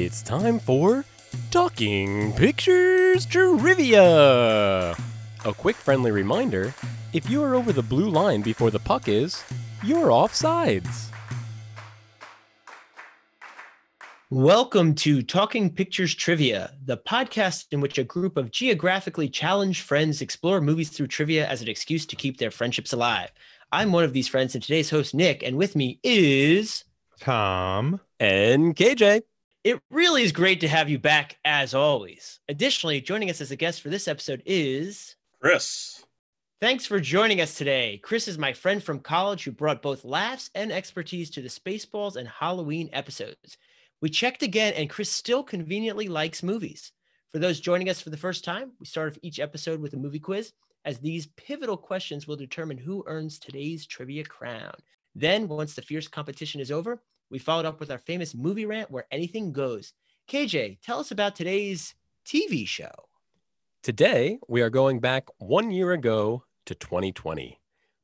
It's time for Talking Pictures Trivia. A quick friendly reminder if you are over the blue line before the puck is, you're offsides. Welcome to Talking Pictures Trivia, the podcast in which a group of geographically challenged friends explore movies through trivia as an excuse to keep their friendships alive. I'm one of these friends and today's host, Nick, and with me is Tom. And KJ. It really is great to have you back as always. Additionally, joining us as a guest for this episode is Chris. Thanks for joining us today. Chris is my friend from college who brought both laughs and expertise to the Spaceballs and Halloween episodes. We checked again, and Chris still conveniently likes movies. For those joining us for the first time, we start off each episode with a movie quiz, as these pivotal questions will determine who earns today's trivia crown. Then, once the fierce competition is over, we followed up with our famous movie rant where anything goes. KJ, tell us about today's TV show. Today, we are going back one year ago to 2020.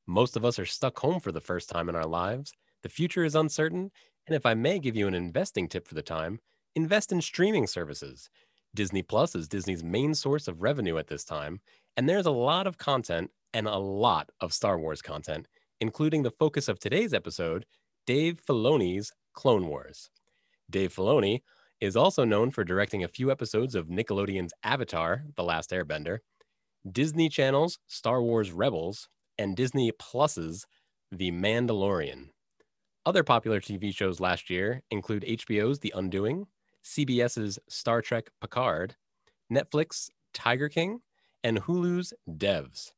Most of us are stuck home for the first time in our lives. The future is uncertain. And if I may give you an investing tip for the time, invest in streaming services. Disney Plus is Disney's main source of revenue at this time. And there's a lot of content and a lot of Star Wars content, including the focus of today's episode, Dave Filoni's Clone Wars. Dave Filoni is also known for directing a few episodes of Nickelodeon's Avatar, The Last Airbender, Disney Channel's Star Wars Rebels, and Disney Plus's The Mandalorian. Other popular TV shows last year include HBO's The Undoing, CBS's Star Trek Picard, Netflix Tiger King, and Hulu's Devs.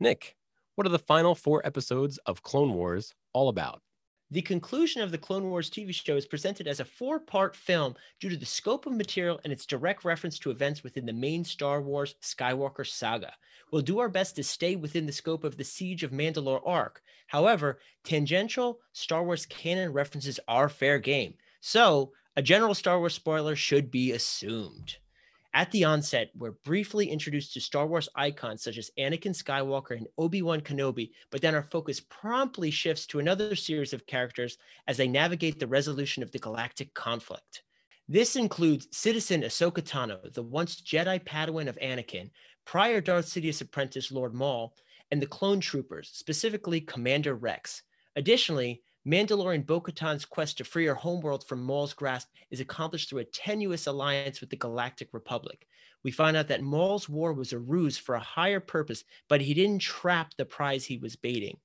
Nick, what are the final four episodes of Clone Wars all about? The conclusion of the Clone Wars TV show is presented as a four part film due to the scope of material and its direct reference to events within the main Star Wars Skywalker saga. We'll do our best to stay within the scope of the Siege of Mandalore arc. However, tangential Star Wars canon references are fair game. So, a general Star Wars spoiler should be assumed. At the onset, we're briefly introduced to Star Wars icons such as Anakin Skywalker and Obi Wan Kenobi, but then our focus promptly shifts to another series of characters as they navigate the resolution of the galactic conflict. This includes citizen Ahsoka Tano, the once Jedi Padawan of Anakin, prior Darth Sidious apprentice Lord Maul, and the clone troopers, specifically Commander Rex. Additionally, Mandalorian Bo Katan's quest to free her homeworld from Maul's grasp is accomplished through a tenuous alliance with the Galactic Republic. We find out that Maul's war was a ruse for a higher purpose, but he didn't trap the prize he was baiting.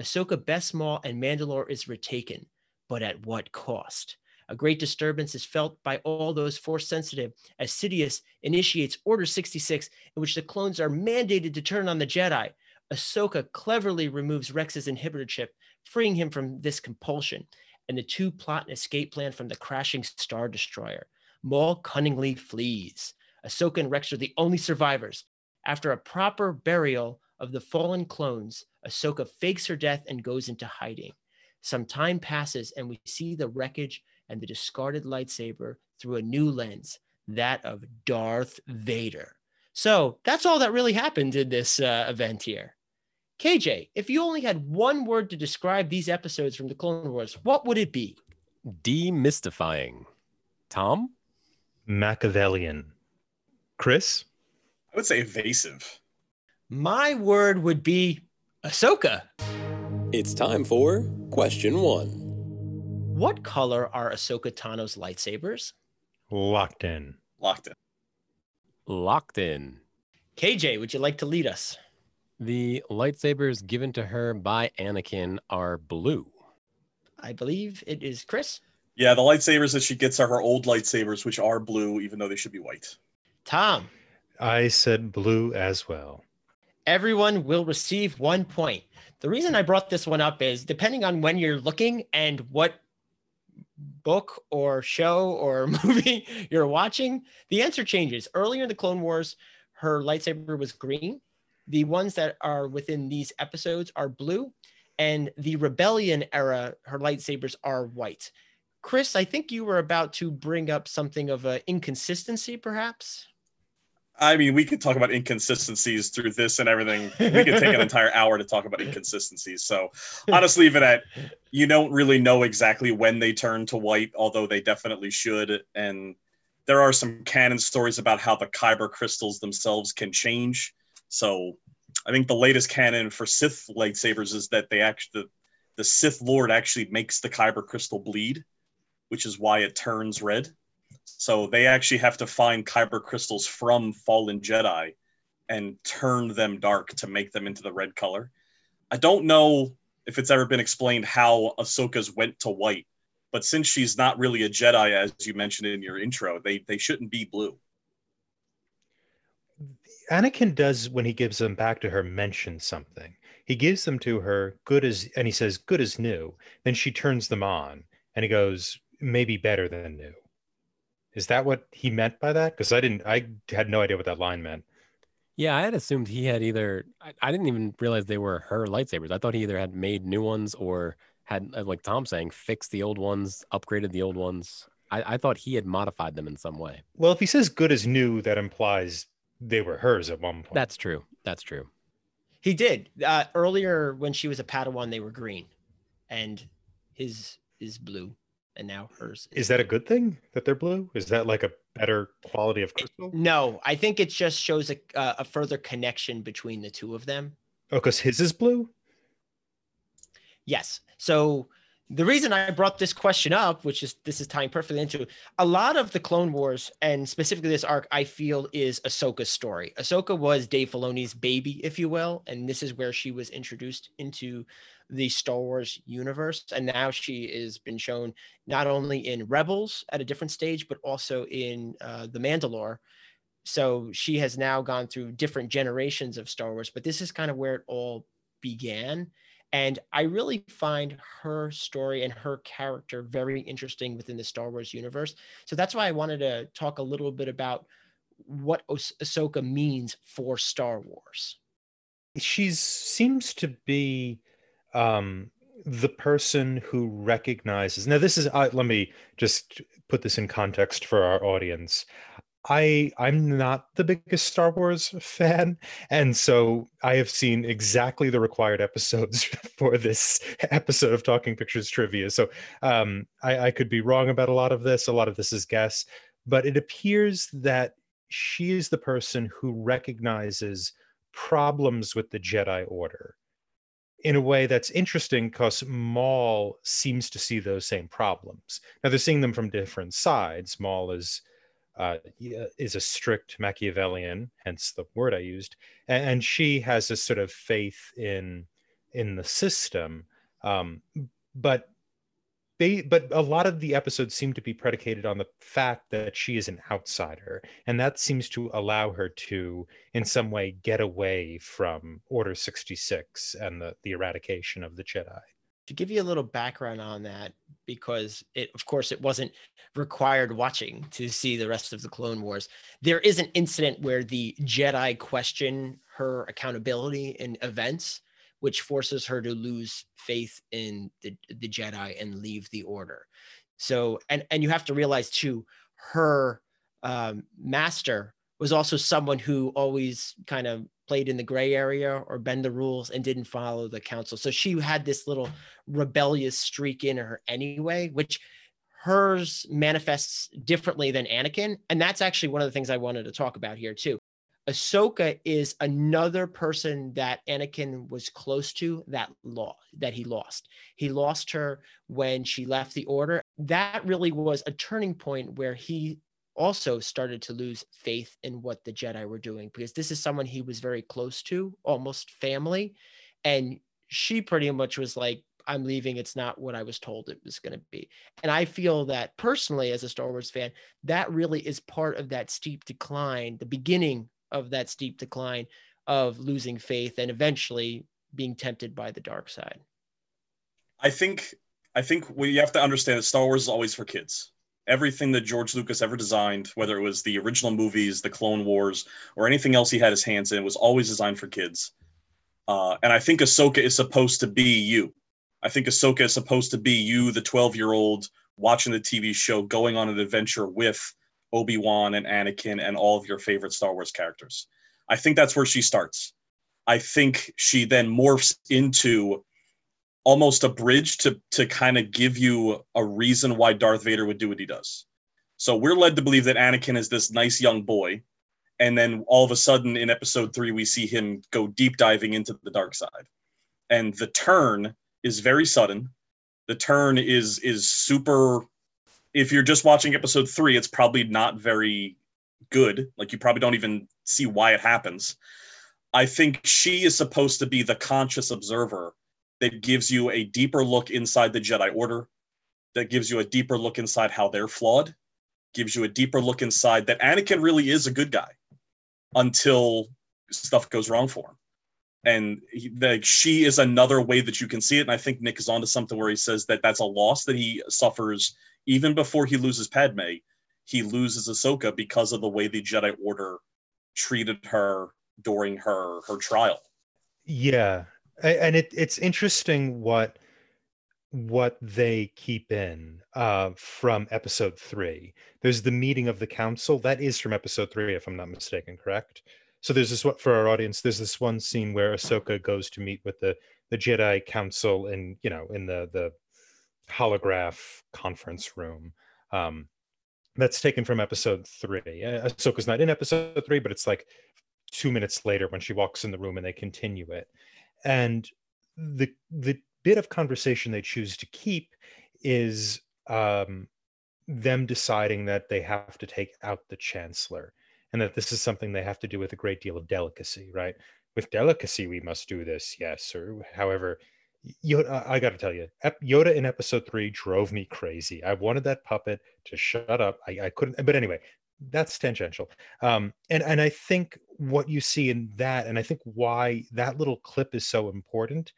Ahsoka bests Maul and Mandalore is retaken, but at what cost? A great disturbance is felt by all those force sensitive as Sidious initiates Order 66, in which the clones are mandated to turn on the Jedi. Ahsoka cleverly removes Rex's inhibitor chip, freeing him from this compulsion, and the two plot an escape plan from the crashing Star Destroyer. Maul cunningly flees. Ahsoka and Rex are the only survivors. After a proper burial of the fallen clones, Ahsoka fakes her death and goes into hiding. Some time passes, and we see the wreckage and the discarded lightsaber through a new lens, that of Darth Vader. So that's all that really happened in this uh, event here. KJ, if you only had one word to describe these episodes from the Clone Wars, what would it be? Demystifying. Tom? Machiavellian. Chris? I would say evasive. My word would be Ahsoka. It's time for question one. What color are Ahsoka Tano's lightsabers? Locked in. Locked in. Locked in. KJ, would you like to lead us? The lightsabers given to her by Anakin are blue. I believe it is Chris. Yeah, the lightsabers that she gets are her old lightsabers, which are blue, even though they should be white. Tom. I said blue as well. Everyone will receive one point. The reason I brought this one up is depending on when you're looking and what book or show or movie you're watching, the answer changes. Earlier in the Clone Wars, her lightsaber was green. The ones that are within these episodes are blue. And the Rebellion era, her lightsabers are white. Chris, I think you were about to bring up something of an inconsistency, perhaps. I mean, we could talk about inconsistencies through this and everything. We could take an entire hour to talk about inconsistencies. So, honestly, even at you don't really know exactly when they turn to white, although they definitely should. And there are some canon stories about how the Kyber crystals themselves can change. So I think the latest canon for Sith lightsabers is that they actually the, the Sith Lord actually makes the Kyber crystal bleed, which is why it turns red. So they actually have to find Kyber crystals from fallen Jedi and turn them dark to make them into the red color. I don't know if it's ever been explained how Ahsoka's went to white, but since she's not really a Jedi, as you mentioned in your intro, they they shouldn't be blue. Anakin does when he gives them back to her mention something. He gives them to her good as and he says good as new. Then she turns them on and he goes maybe better than new. Is that what he meant by that? Because I didn't I had no idea what that line meant. Yeah, I had assumed he had either. I, I didn't even realize they were her lightsabers. I thought he either had made new ones or had, uh, like Tom saying, fixed the old ones, upgraded the old ones. I, I thought he had modified them in some way. Well, if he says good as new, that implies they were hers at one point. That's true. That's true. He did uh, earlier when she was a Padawan. They were green, and his is blue, and now hers. Is is that a good thing that they're blue? Is that like a better quality of crystal? No, I think it just shows a uh, a further connection between the two of them. Oh, because his is blue. Yes. So the reason I brought this question up, which is this is tying perfectly into a lot of the Clone Wars and specifically this arc, I feel is Ahsoka's story. Ahsoka was Dave Filoni's baby, if you will, and this is where she was introduced into the Star Wars universe, and now she has been shown not only in Rebels at a different stage, but also in uh, the Mandalore. So she has now gone through different generations of Star Wars, but this is kind of where it all began and I really find her story and her character very interesting within the Star Wars universe. So that's why I wanted to talk a little bit about what ah- Ahsoka means for Star Wars. She seems to be um, the person who recognizes. Now, this is, uh, let me just put this in context for our audience. I I'm not the biggest Star Wars fan, and so I have seen exactly the required episodes for this episode of Talking Pictures Trivia. So um, I, I could be wrong about a lot of this. A lot of this is guess, but it appears that she is the person who recognizes problems with the Jedi Order in a way that's interesting because Maul seems to see those same problems. Now they're seeing them from different sides. Maul is uh, is a strict Machiavellian, hence the word I used, and, she has a sort of faith in in the system. Um, but they, but a lot of the episodes seem to be predicated on the fact that she is an outsider, and that seems to allow her to, in some way, get away from Order sixty six and the the eradication of the Jedi to give you a little background on that because it of course it wasn't required watching to see the rest of the clone wars. There is an incident where the jedi question her accountability in events which forces her to lose faith in the, the jedi and leave the order. So and and you have to realize too her um, master was also someone who always kind of played in the gray area or bend the rules and didn't follow the council. So she had this little mm. rebellious streak in her anyway, which hers manifests differently than Anakin. And that's actually one of the things I wanted to talk about here too. Ahsoka is another person that Anakin was close to that law that he lost. He lost her when she left the order. That really was a turning point where he also started to lose faith in what the Jedi were doing because this is someone he was very close to, almost family. And she pretty much was like, I'm leaving. It's not what I was told it was going to be. And I feel that personally, as a Star Wars fan, that really is part of that steep decline, the beginning of that steep decline of losing faith and eventually being tempted by the dark side. I think I think we have to understand that Star Wars is always for kids everything that George Lucas ever designed, whether it was the original movies, the Clone Wars, or anything else he had his hands in, was always designed for kids. Uh, and I think Ahsoka is supposed to be you. I think Ahsoka is supposed to be you, the 12 year old watching the TV show, going on an adventure with Obi Wan and Anakin and all of your favorite Star Wars characters. I think that's where she starts. I think she then morphs into almost a bridge to to kind of give you a reason why Darth Vader would do what he does. So we're led to believe that Anakin is this nice young boy, and then all of a sudden in episode three we see him go deep diving into the dark side, and the turn is very sudden. The turn is is super. If you're just watching episode three, it's probably not very good. Like you probably don't even see why it happens. I think she is supposed to be the conscious observer that gives you a deeper look inside the Jedi Order, that gives you a deeper look inside how they're flawed, gives you a deeper look inside that Anakin really is a good guy until stuff goes wrong for him. And he, like she is another way that you can see it. And I think Nick is onto something where he says that that's a loss that he suffers even before he loses Padme. He loses Ahsoka because of the way the Jedi Order treated her during her her trial. Yeah, and it, it's interesting what what they keep in uh, from episode three. There's the meeting of the council that is from episode three, if I'm not mistaken, correct? So there's this what for our audience. There's this one scene where Ahsoka goes to meet with the the Jedi Council in you know in the the holograph conference room. Um, that's taken from episode three. Ahsoka's not in episode three, but it's like two minutes later when she walks in the room and they continue it and the the bit of conversation they choose to keep is um, them deciding that they have to take out the chancellor and that this is something they have to do with a great deal of delicacy right with delicacy we must do this yes or however Yoda, I got to tell you, Yoda in episode three drove me crazy. I wanted that puppet to shut up. I, I couldn't, but anyway, that's tangential. Um, and and I think what you see in that, and I think why that little clip is so important,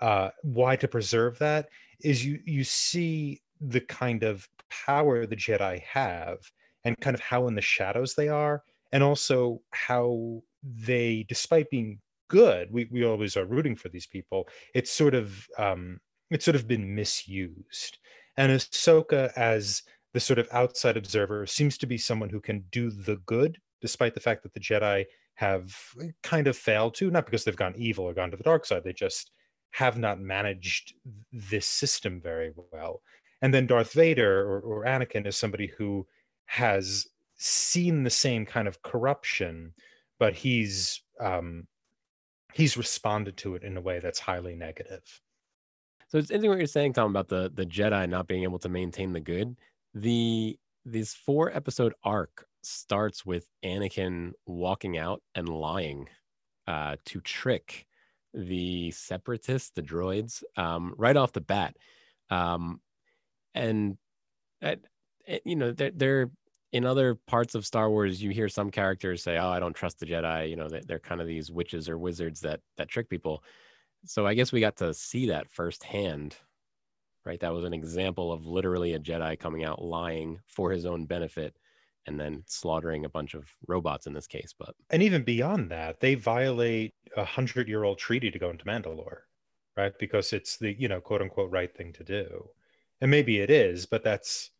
uh, why to preserve that is you you see the kind of power the Jedi have, and kind of how in the shadows they are, and also how they, despite being good, we we always are rooting for these people. It's sort of um, it's sort of been misused, and Ahsoka as the sort of outside observer seems to be someone who can do the good, despite the fact that the Jedi have kind of failed to, not because they've gone evil or gone to the dark side, they just have not managed this system very well. And then Darth Vader or, or Anakin is somebody who has seen the same kind of corruption, but he's um, he's responded to it in a way that's highly negative. So it's interesting what you're saying, Tom, about the the Jedi not being able to maintain the good the this four episode arc starts with Anakin walking out and lying uh, to trick the separatists, the droids, um, right off the bat. Um, and, at, you know, they're, they're, in other parts of Star Wars, you hear some characters say, "Oh, I don't trust the Jedi." You know, they're kind of these witches or wizards that that trick people. So I guess we got to see that firsthand right? That was an example of literally a Jedi coming out lying for his own benefit and then slaughtering a bunch of robots in this case. But and even beyond that, they violate a hundred year old treaty to go into Mandalore, right? Because it's the you know quote unquote right thing to do, and maybe it is, but that's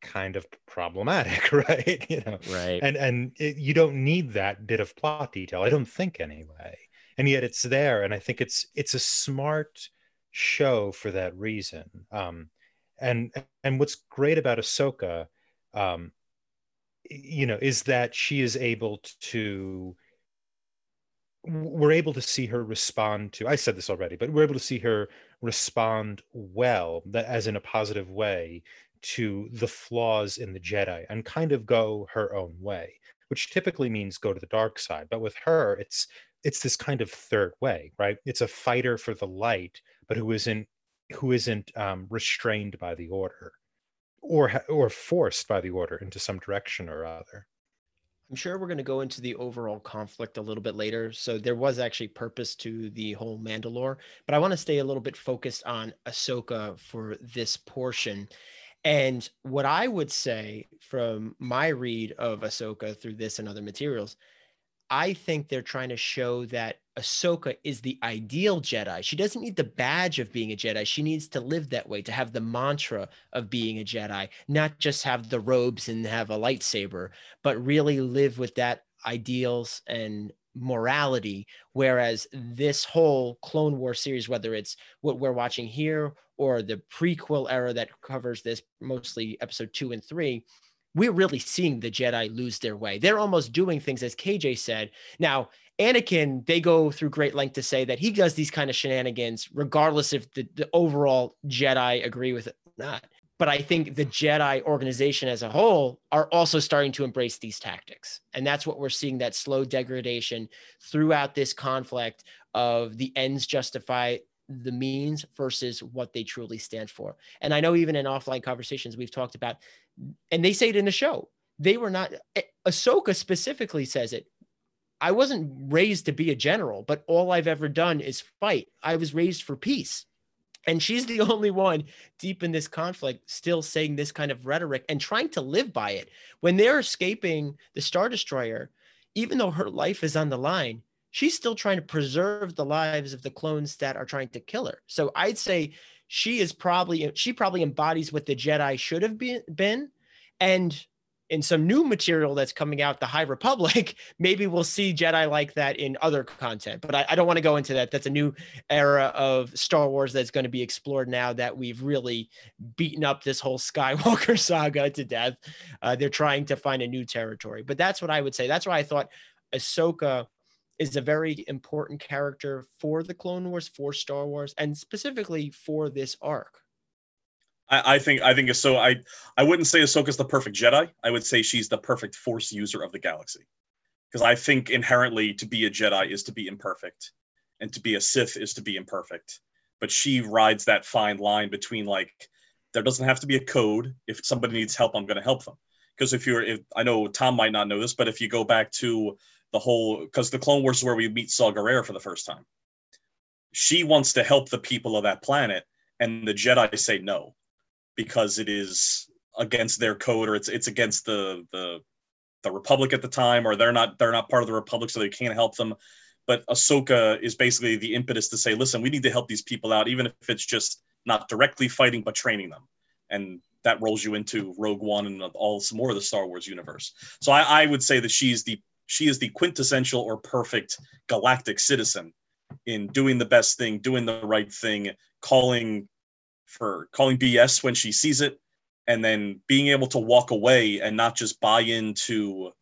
kind of problematic, right? you know, right? And and it, you don't need that bit of plot detail, I don't think anyway. And yet it's there, and I think it's it's a smart show for that reason. Um, and and what's great about Ahsoka, um, you know, is that she is able to. We're able to see her respond to. I said this already, but we're able to see her respond well, as in a positive way, to the flaws in the Jedi and kind of go her own way, which typically means go to the dark side. But with her, it's it's this kind of third way, right? It's a fighter for the light but who isn't who isn't um, restrained by the order or or forced by the order into some direction or other. I'm sure we're going to go into the overall conflict a little bit later. So there was actually purpose to the whole Mandalore, but I want to stay a little bit focused on Ahsoka for this portion. And what I would say from my read of Ahsoka through this and other materials I think they're trying to show that Ahsoka is the ideal Jedi. She doesn't need the badge of being a Jedi. She needs to live that way, to have the mantra of being a Jedi, not just have the robes and have a lightsaber, but really live with that ideals and morality whereas this whole clone war series whether it's what we're watching here or the prequel era that covers this mostly episode 2 and 3 we're really seeing the jedi lose their way they're almost doing things as kj said now anakin they go through great length to say that he does these kind of shenanigans regardless if the, the overall jedi agree with it or not but I think the Jedi organization as a whole are also starting to embrace these tactics. And that's what we're seeing that slow degradation throughout this conflict of the ends justify the means versus what they truly stand for. And I know even in offline conversations we've talked about, and they say it in the show, they were not, eh, Ahsoka specifically says it. I wasn't raised to be a general, but all I've ever done is fight. I was raised for peace. And she's the only one deep in this conflict still saying this kind of rhetoric and trying to live by it. When they're escaping the Star Destroyer, even though her life is on the line, she's still trying to preserve the lives of the clones that are trying to kill her. So I'd say she is probably she probably embodies what the Jedi should have been. And in some new material that's coming out, the High Republic, maybe we'll see Jedi like that in other content. But I, I don't want to go into that. That's a new era of Star Wars that's going to be explored now that we've really beaten up this whole Skywalker saga to death. Uh, they're trying to find a new territory. But that's what I would say. That's why I thought Ahsoka is a very important character for the Clone Wars, for Star Wars, and specifically for this arc. I, I think I think so. I I wouldn't say Ahsoka's the perfect Jedi. I would say she's the perfect Force user of the galaxy, because I think inherently to be a Jedi is to be imperfect, and to be a Sith is to be imperfect. But she rides that fine line between like there doesn't have to be a code. If somebody needs help, I'm going to help them. Because if you're, if I know Tom might not know this, but if you go back to the whole, because the Clone Wars is where we meet Saw Gerrera for the first time. She wants to help the people of that planet, and the Jedi say no because it is against their code or it's it's against the the the Republic at the time, or they're not they're not part of the Republic, so they can't help them. But Ahsoka is basically the impetus to say, listen, we need to help these people out, even if it's just not directly fighting, but training them. And that rolls you into Rogue One and all some more of the Star Wars universe. So I, I would say that she's the she is the quintessential or perfect galactic citizen in doing the best thing, doing the right thing, calling for calling BS when she sees it, and then being able to walk away and not just buy into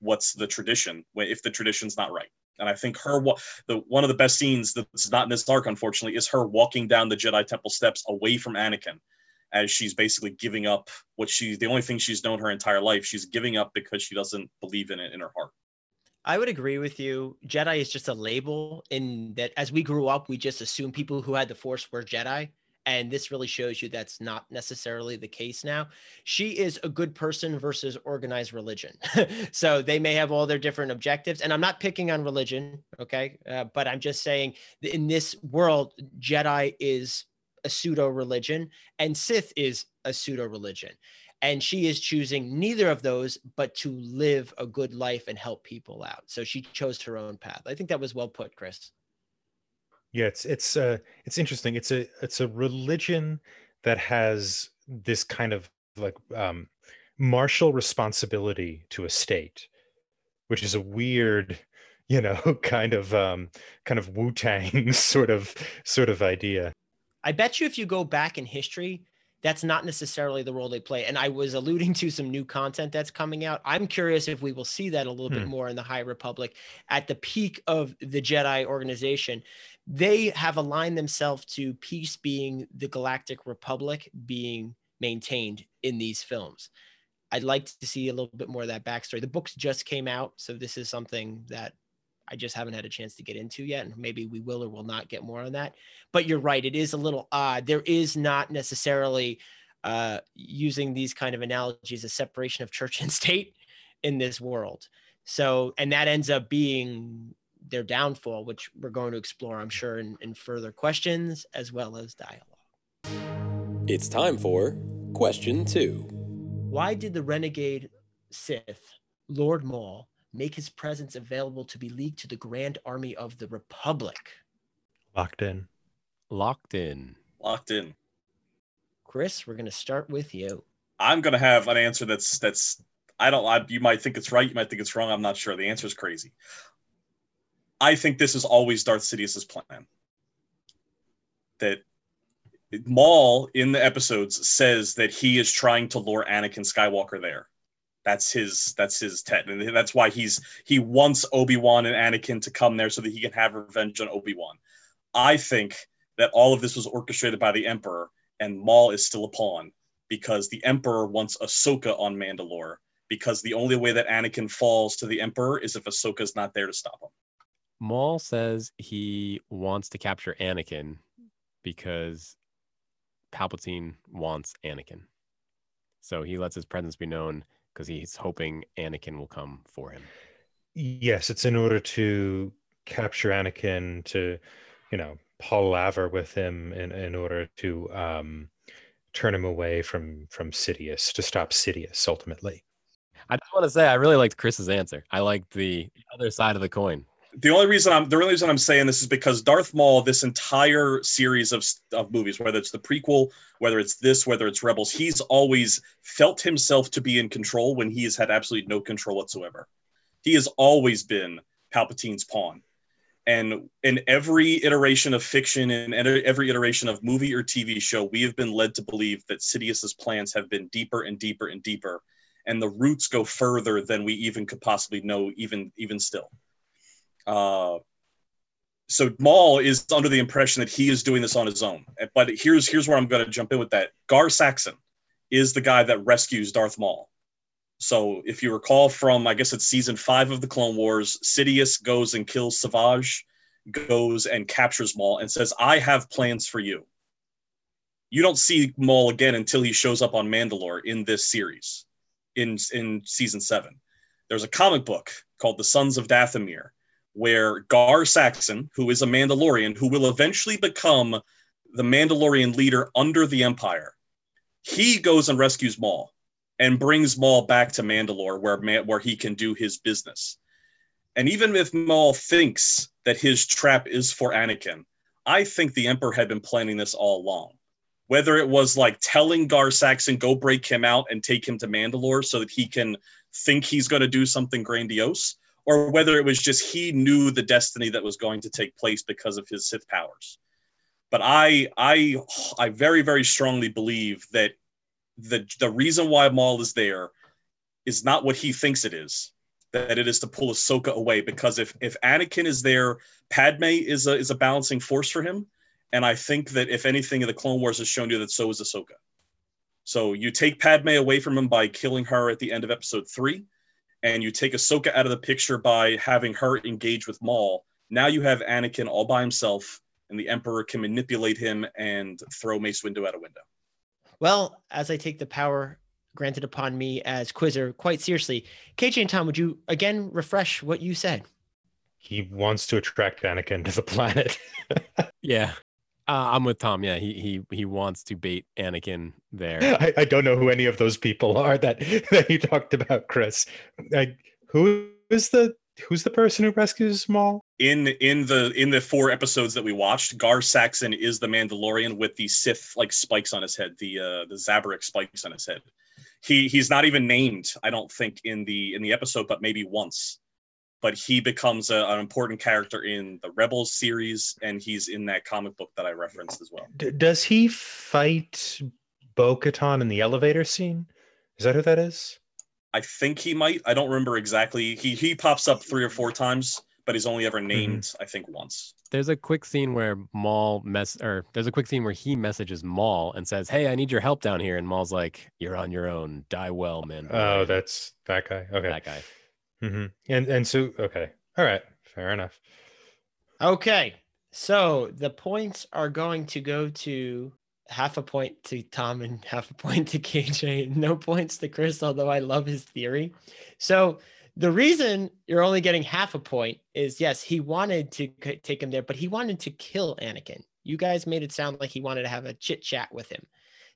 what's the tradition if the tradition's not right. And I think her the one of the best scenes that's not in this arc, unfortunately, is her walking down the Jedi Temple steps away from Anakin, as she's basically giving up what she's the only thing she's known her entire life. She's giving up because she doesn't believe in it in her heart. I would agree with you. Jedi is just a label in that as we grew up, we just assumed people who had the Force were Jedi and this really shows you that's not necessarily the case now she is a good person versus organized religion so they may have all their different objectives and i'm not picking on religion okay uh, but i'm just saying in this world jedi is a pseudo religion and sith is a pseudo religion and she is choosing neither of those but to live a good life and help people out so she chose her own path i think that was well put chris yeah, it's it's uh it's interesting. It's a it's a religion that has this kind of like um martial responsibility to a state, which is a weird, you know, kind of um kind of Wu-Tang sort of sort of idea. I bet you if you go back in history, that's not necessarily the role they play. And I was alluding to some new content that's coming out. I'm curious if we will see that a little hmm. bit more in the High Republic at the peak of the Jedi organization. They have aligned themselves to peace being the Galactic Republic being maintained in these films. I'd like to see a little bit more of that backstory. The books just came out, so this is something that I just haven't had a chance to get into yet. And maybe we will or will not get more on that. But you're right. It is a little odd. There is not necessarily uh, using these kind of analogies a separation of church and state in this world. So, and that ends up being their downfall, which we're going to explore, I'm sure, in, in further questions as well as dialogue. It's time for question two. Why did the renegade Sith, Lord Maul, make his presence available to be leaked to the Grand Army of the Republic. Locked in. Locked in. Locked in. Chris, we're going to start with you. I'm going to have an answer that's that's I don't I, you might think it's right, you might think it's wrong, I'm not sure. The answer is crazy. I think this is always Darth Sidious's plan. That Maul in the episodes says that he is trying to lure Anakin Skywalker there. That's his that's his tet, and that's why he's he wants Obi-Wan and Anakin to come there so that he can have revenge on Obi-Wan. I think that all of this was orchestrated by the Emperor, and Maul is still a pawn because the Emperor wants Ahsoka on Mandalore because the only way that Anakin falls to the Emperor is if Ahsoka's not there to stop him. Maul says he wants to capture Anakin because Palpatine wants Anakin. So he lets his presence be known because he's hoping Anakin will come for him. Yes, it's in order to capture Anakin to, you know, palaver with him in, in order to um, turn him away from from Sidious to stop Sidious ultimately. I just want to say I really liked Chris's answer. I liked the other side of the coin. The only reason I'm the only reason I'm saying this is because Darth Maul, this entire series of, of movies, whether it's the prequel, whether it's this, whether it's Rebels, he's always felt himself to be in control when he has had absolutely no control whatsoever. He has always been Palpatine's pawn. And in every iteration of fiction and every iteration of movie or TV show, we have been led to believe that Sidious's plans have been deeper and deeper and deeper, and the roots go further than we even could possibly know, even even still. Uh, so Maul is under the impression that he is doing this on his own. But here's here's where I'm going to jump in with that. Gar Saxon is the guy that rescues Darth Maul. So if you recall from I guess it's season five of the Clone Wars, Sidious goes and kills Savage, goes and captures Maul and says, "I have plans for you." You don't see Maul again until he shows up on Mandalore in this series, in in season seven. There's a comic book called The Sons of Dathomir where Gar Saxon, who is a Mandalorian, who will eventually become the Mandalorian leader under the Empire, he goes and rescues Maul and brings Maul back to Mandalore, where where he can do his business. And even if Maul thinks that his trap is for Anakin, I think the Emperor had been planning this all along. Whether it was like telling Gar Saxon, go break him out and take him to Mandalore so that he can think he's going to do something grandiose, or whether it was just he knew the destiny that was going to take place because of his Sith powers. But I, I, I very, very strongly believe that the the reason why Maul is there is not what he thinks it is. That it is to pull Ahsoka away because if if Anakin is there, Padme is a is a balancing force for him, and I think that if anything, the Clone Wars has shown you that so is Ahsoka. So you take Padme away from him by killing her at the end of Episode three and you take Ahsoka out of the picture by having her engage with Maul, now you have Anakin all by himself, and the Emperor can manipulate him and throw Mace Windu out a window. Well, as I take the power granted upon me as quizzer quite seriously, KJ and Tom, would you again refresh what you said? He wants to attract Anakin to the planet. yeah. Uh, I'm with Tom. Yeah, he he he wants to bait Anakin there. I, I don't know who any of those people are that that you talked about, Chris. I, who is the who's the person who rescues Maul? In in the in the four episodes that we watched, Gar Saxon is the Mandalorian with the Sith like spikes on his head, the uh the Zabrak spikes on his head. He he's not even named, I don't think, in the in the episode, but maybe once but he becomes a, an important character in the Rebels series, and he's in that comic book that I referenced as well. D- does he fight Bo Katan in the elevator scene? Is that who that is? I think he might. I don't remember exactly. He he pops up three or four times, but he's only ever mm-hmm. named, mm-hmm. I think, once. There's a quick scene where Maul mess or there's a quick scene where he messages Maul and says, "Hey, I need your help down here," and Maul's like, "You're on your own. Die well, man." Oh, that's that guy. Okay, that guy. Mm-hmm. And and so okay, all right, fair enough. Okay, so the points are going to go to half a point to Tom and half a point to KJ. No points to Chris, although I love his theory. So the reason you're only getting half a point is yes, he wanted to take him there, but he wanted to kill Anakin. You guys made it sound like he wanted to have a chit chat with him.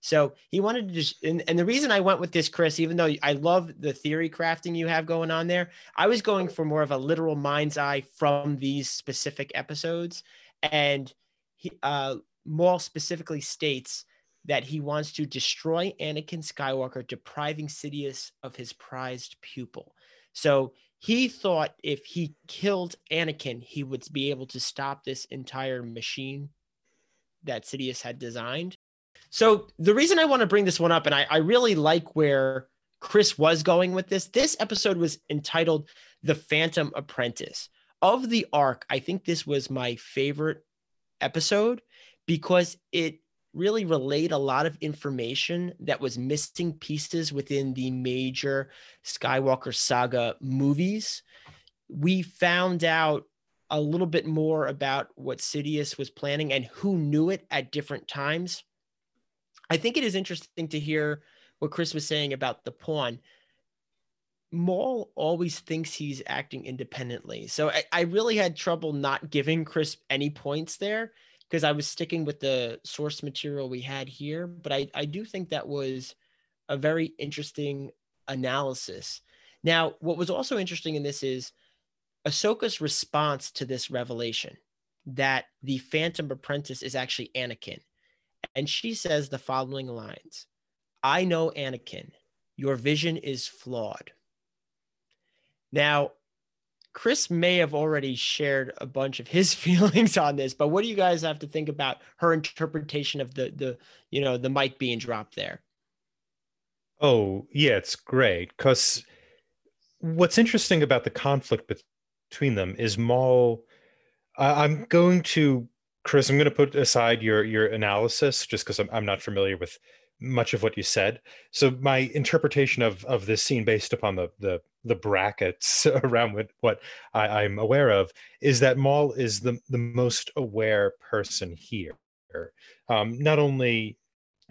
So he wanted to just, and, and the reason I went with this, Chris, even though I love the theory crafting you have going on there, I was going for more of a literal mind's eye from these specific episodes. And he, uh, Maul specifically states that he wants to destroy Anakin Skywalker, depriving Sidious of his prized pupil. So he thought if he killed Anakin, he would be able to stop this entire machine that Sidious had designed. So the reason I want to bring this one up, and I, I really like where Chris was going with this, this episode was entitled The Phantom Apprentice. Of the arc, I think this was my favorite episode because it really relayed a lot of information that was missing pieces within the major Skywalker saga movies. We found out a little bit more about what Sidious was planning and who knew it at different times. I think it is interesting to hear what Chris was saying about the pawn. Maul always thinks he's acting independently. So I, I really had trouble not giving Chris any points there because I was sticking with the source material we had here. But I, I do think that was a very interesting analysis. Now, what was also interesting in this is Ahsoka's response to this revelation that the Phantom Apprentice is actually Anakin. And she says the following lines I know Anakin, your vision is flawed. Now, Chris may have already shared a bunch of his feelings on this, but what do you guys have to think about her interpretation of the the you know the mic being dropped there? Oh yeah, it's great because what's interesting about the conflict between them is Maul. I'm going to Chris. I'm going to put aside your your analysis just because I'm, I'm not familiar with much of what you said. So my interpretation of of this scene, based upon the the the brackets around what, what I, am aware of, is that Maul is the the most aware person here. Um, not only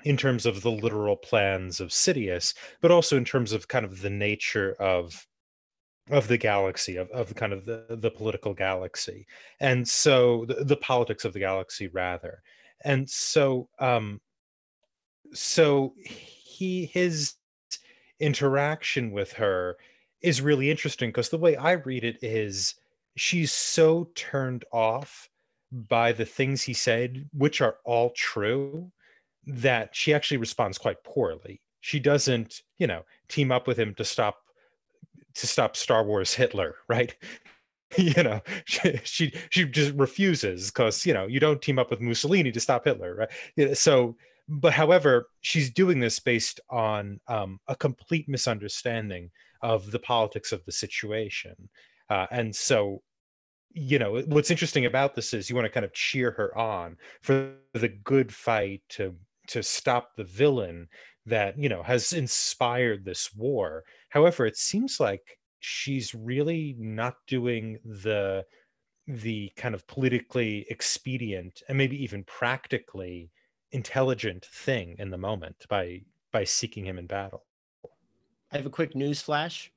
in terms of the literal plans of Sidious, but also in terms of kind of the nature of of the galaxy of, of kind of the, the political galaxy and so the, the politics of the galaxy rather and so um so he his interaction with her is really interesting because the way I read it is she's so turned off by the things he said, which are all true, that she actually responds quite poorly. She doesn't, you know, team up with him to stop to stop Star Wars Hitler, right? you know, she, she she just refuses because you know you don't team up with Mussolini to stop Hitler, right? So but however, she's doing this based on um, a complete misunderstanding of the politics of the situation. Uh, and so, you know, what's interesting about this is you want to kind of cheer her on for the good fight to to stop the villain that you know has inspired this war. However, it seems like she's really not doing the the kind of politically expedient and maybe even practically intelligent thing in the moment by by seeking him in battle. I have a quick news flash.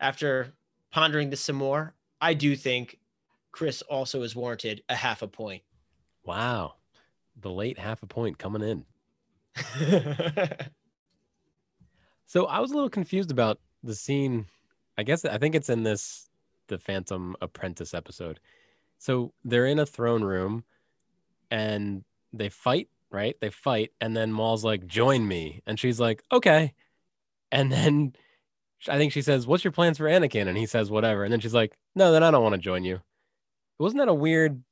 After pondering this some more, I do think Chris also is warranted a half a point. Wow. The late half a point coming in. so I was a little confused about the scene. I guess I think it's in this the Phantom Apprentice episode. So they're in a throne room and they fight right? They fight, and then Maul's like, "Join me," and she's like, "Okay," and then I think she says, "What's your plans for Anakin?" And he says, "Whatever," and then she's like, "No, then I don't want to join you." Wasn't that a weird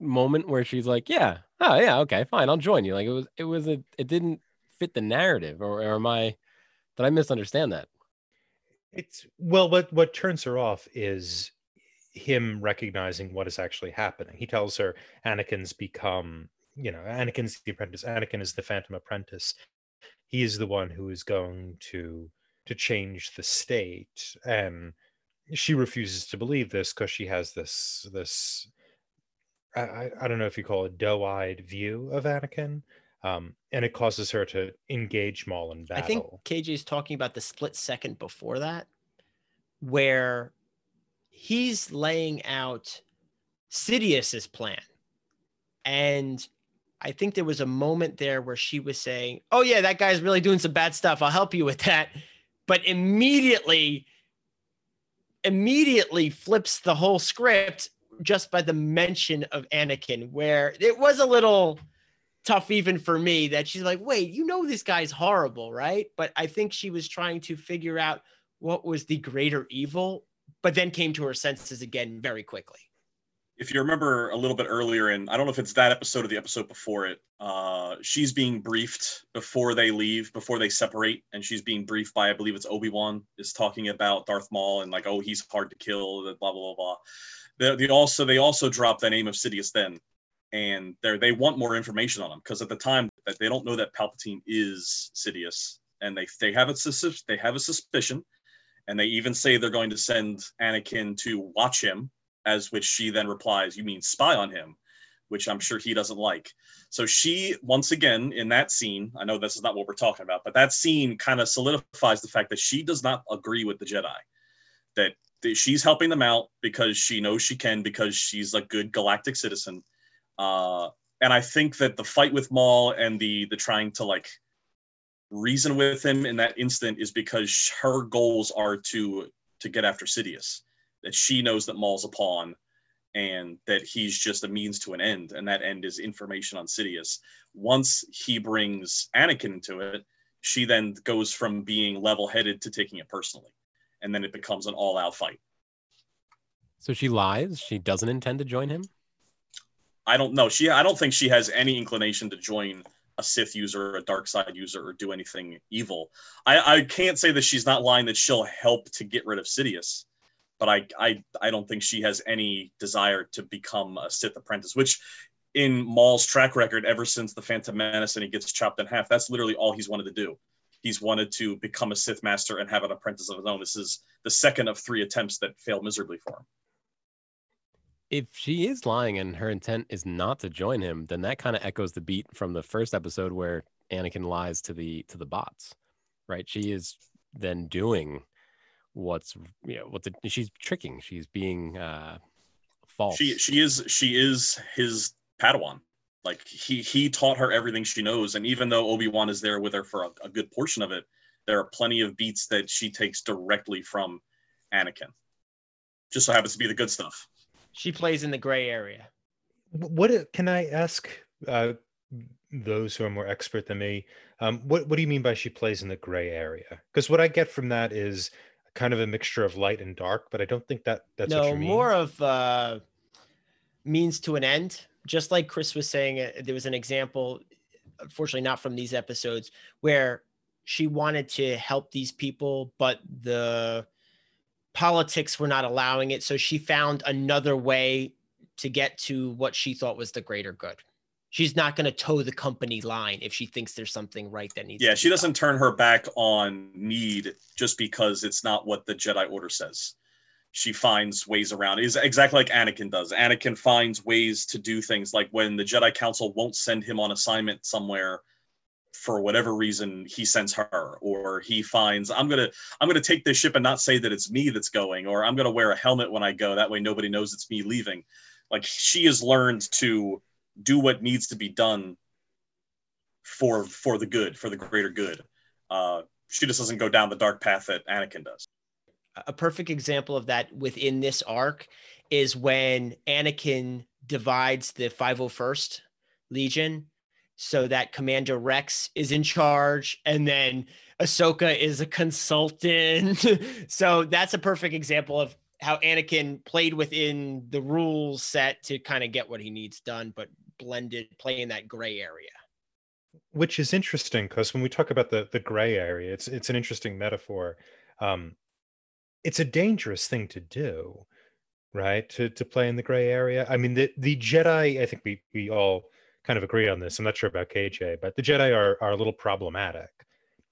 moment where she's like, "Yeah, oh yeah, okay, fine, I'll join you." Like it was, it was a, it didn't fit the narrative, or, or am I? Did I misunderstand that? It's well, what what turns her off is him recognizing what is actually happening. He tells her Anakin's become you know, Anakin's the apprentice. Anakin is the Phantom Apprentice. He is the one who is going to to change the state, and she refuses to believe this because she has this this I, I don't know if you call it doe-eyed view of Anakin, um, and it causes her to engage Maul in battle. I think KJ is talking about the split second before that, where he's laying out Sidious's plan, and I think there was a moment there where she was saying, "Oh yeah, that guy's really doing some bad stuff. I'll help you with that." But immediately immediately flips the whole script just by the mention of Anakin where it was a little tough even for me that she's like, "Wait, you know this guy's horrible, right?" But I think she was trying to figure out what was the greater evil but then came to her senses again very quickly. If you remember a little bit earlier, and I don't know if it's that episode or the episode before it, uh, she's being briefed before they leave, before they separate, and she's being briefed by, I believe it's Obi Wan, is talking about Darth Maul and like, oh, he's hard to kill, blah blah blah. blah. They, they also they also drop the name of Sidious then, and they they want more information on him because at the time that they don't know that Palpatine is Sidious, and they they have a they have a suspicion, and they even say they're going to send Anakin to watch him, as which she then replies, "You mean spy on him?" Which I'm sure he doesn't like. So she, once again, in that scene, I know this is not what we're talking about, but that scene kind of solidifies the fact that she does not agree with the Jedi. That she's helping them out because she knows she can because she's a good galactic citizen. Uh, and I think that the fight with Maul and the the trying to like reason with him in that instant is because her goals are to to get after Sidious. That she knows that Maul's a pawn and that he's just a means to an end, and that end is information on Sidious. Once he brings Anakin into it, she then goes from being level-headed to taking it personally, and then it becomes an all-out fight. So she lies. She doesn't intend to join him. I don't know. She I don't think she has any inclination to join a Sith user, a dark side user, or do anything evil. I, I can't say that she's not lying that she'll help to get rid of Sidious, but I, I I don't think she has any desire to become a Sith apprentice, which in Maul's track record ever since the Phantom Menace and he gets chopped in half, that's literally all he's wanted to do. He's wanted to become a Sith master and have an apprentice of his own. This is the second of three attempts that failed miserably for him if she is lying and her intent is not to join him, then that kind of echoes the beat from the first episode where Anakin lies to the to the bots, right? She is then doing what's you know what the she's tricking, she's being uh false. She she is she is his Padawan. Like he he taught her everything she knows, and even though Obi Wan is there with her for a, a good portion of it, there are plenty of beats that she takes directly from Anakin. Just so happens to be the good stuff. She plays in the gray area. What can I ask uh, those who are more expert than me? Um, what What do you mean by she plays in the gray area? Because what I get from that is kind of a mixture of light and dark, but I don't think that that's no more of uh, means to an end. Just like Chris was saying, uh, there was an example, unfortunately not from these episodes, where she wanted to help these people, but the politics were not allowing it. So she found another way to get to what she thought was the greater good. She's not going to toe the company line if she thinks there's something right that needs. Yeah, she doesn't turn her back on need just because it's not what the Jedi Order says. She finds ways around. Is exactly like Anakin does. Anakin finds ways to do things like when the Jedi Council won't send him on assignment somewhere for whatever reason he sends her or he finds i'm gonna i'm gonna take this ship and not say that it's me that's going or i'm gonna wear a helmet when i go that way nobody knows it's me leaving. Like she has learned to do what needs to be done for for the good for the greater good. Uh she just doesn't go down the dark path that anakin does. A perfect example of that within this arc is when anakin divides the 501st legion so that Commander Rex is in charge, and then Ahsoka is a consultant. so that's a perfect example of how Anakin played within the rules set to kind of get what he needs done, but blended, play in that gray area. Which is interesting because when we talk about the the gray area, it's it's an interesting metaphor. Um, it's a dangerous thing to do, right? To to play in the gray area. I mean, the the Jedi. I think we we all kind of agree on this. I'm not sure about KJ, but the Jedi are, are a little problematic.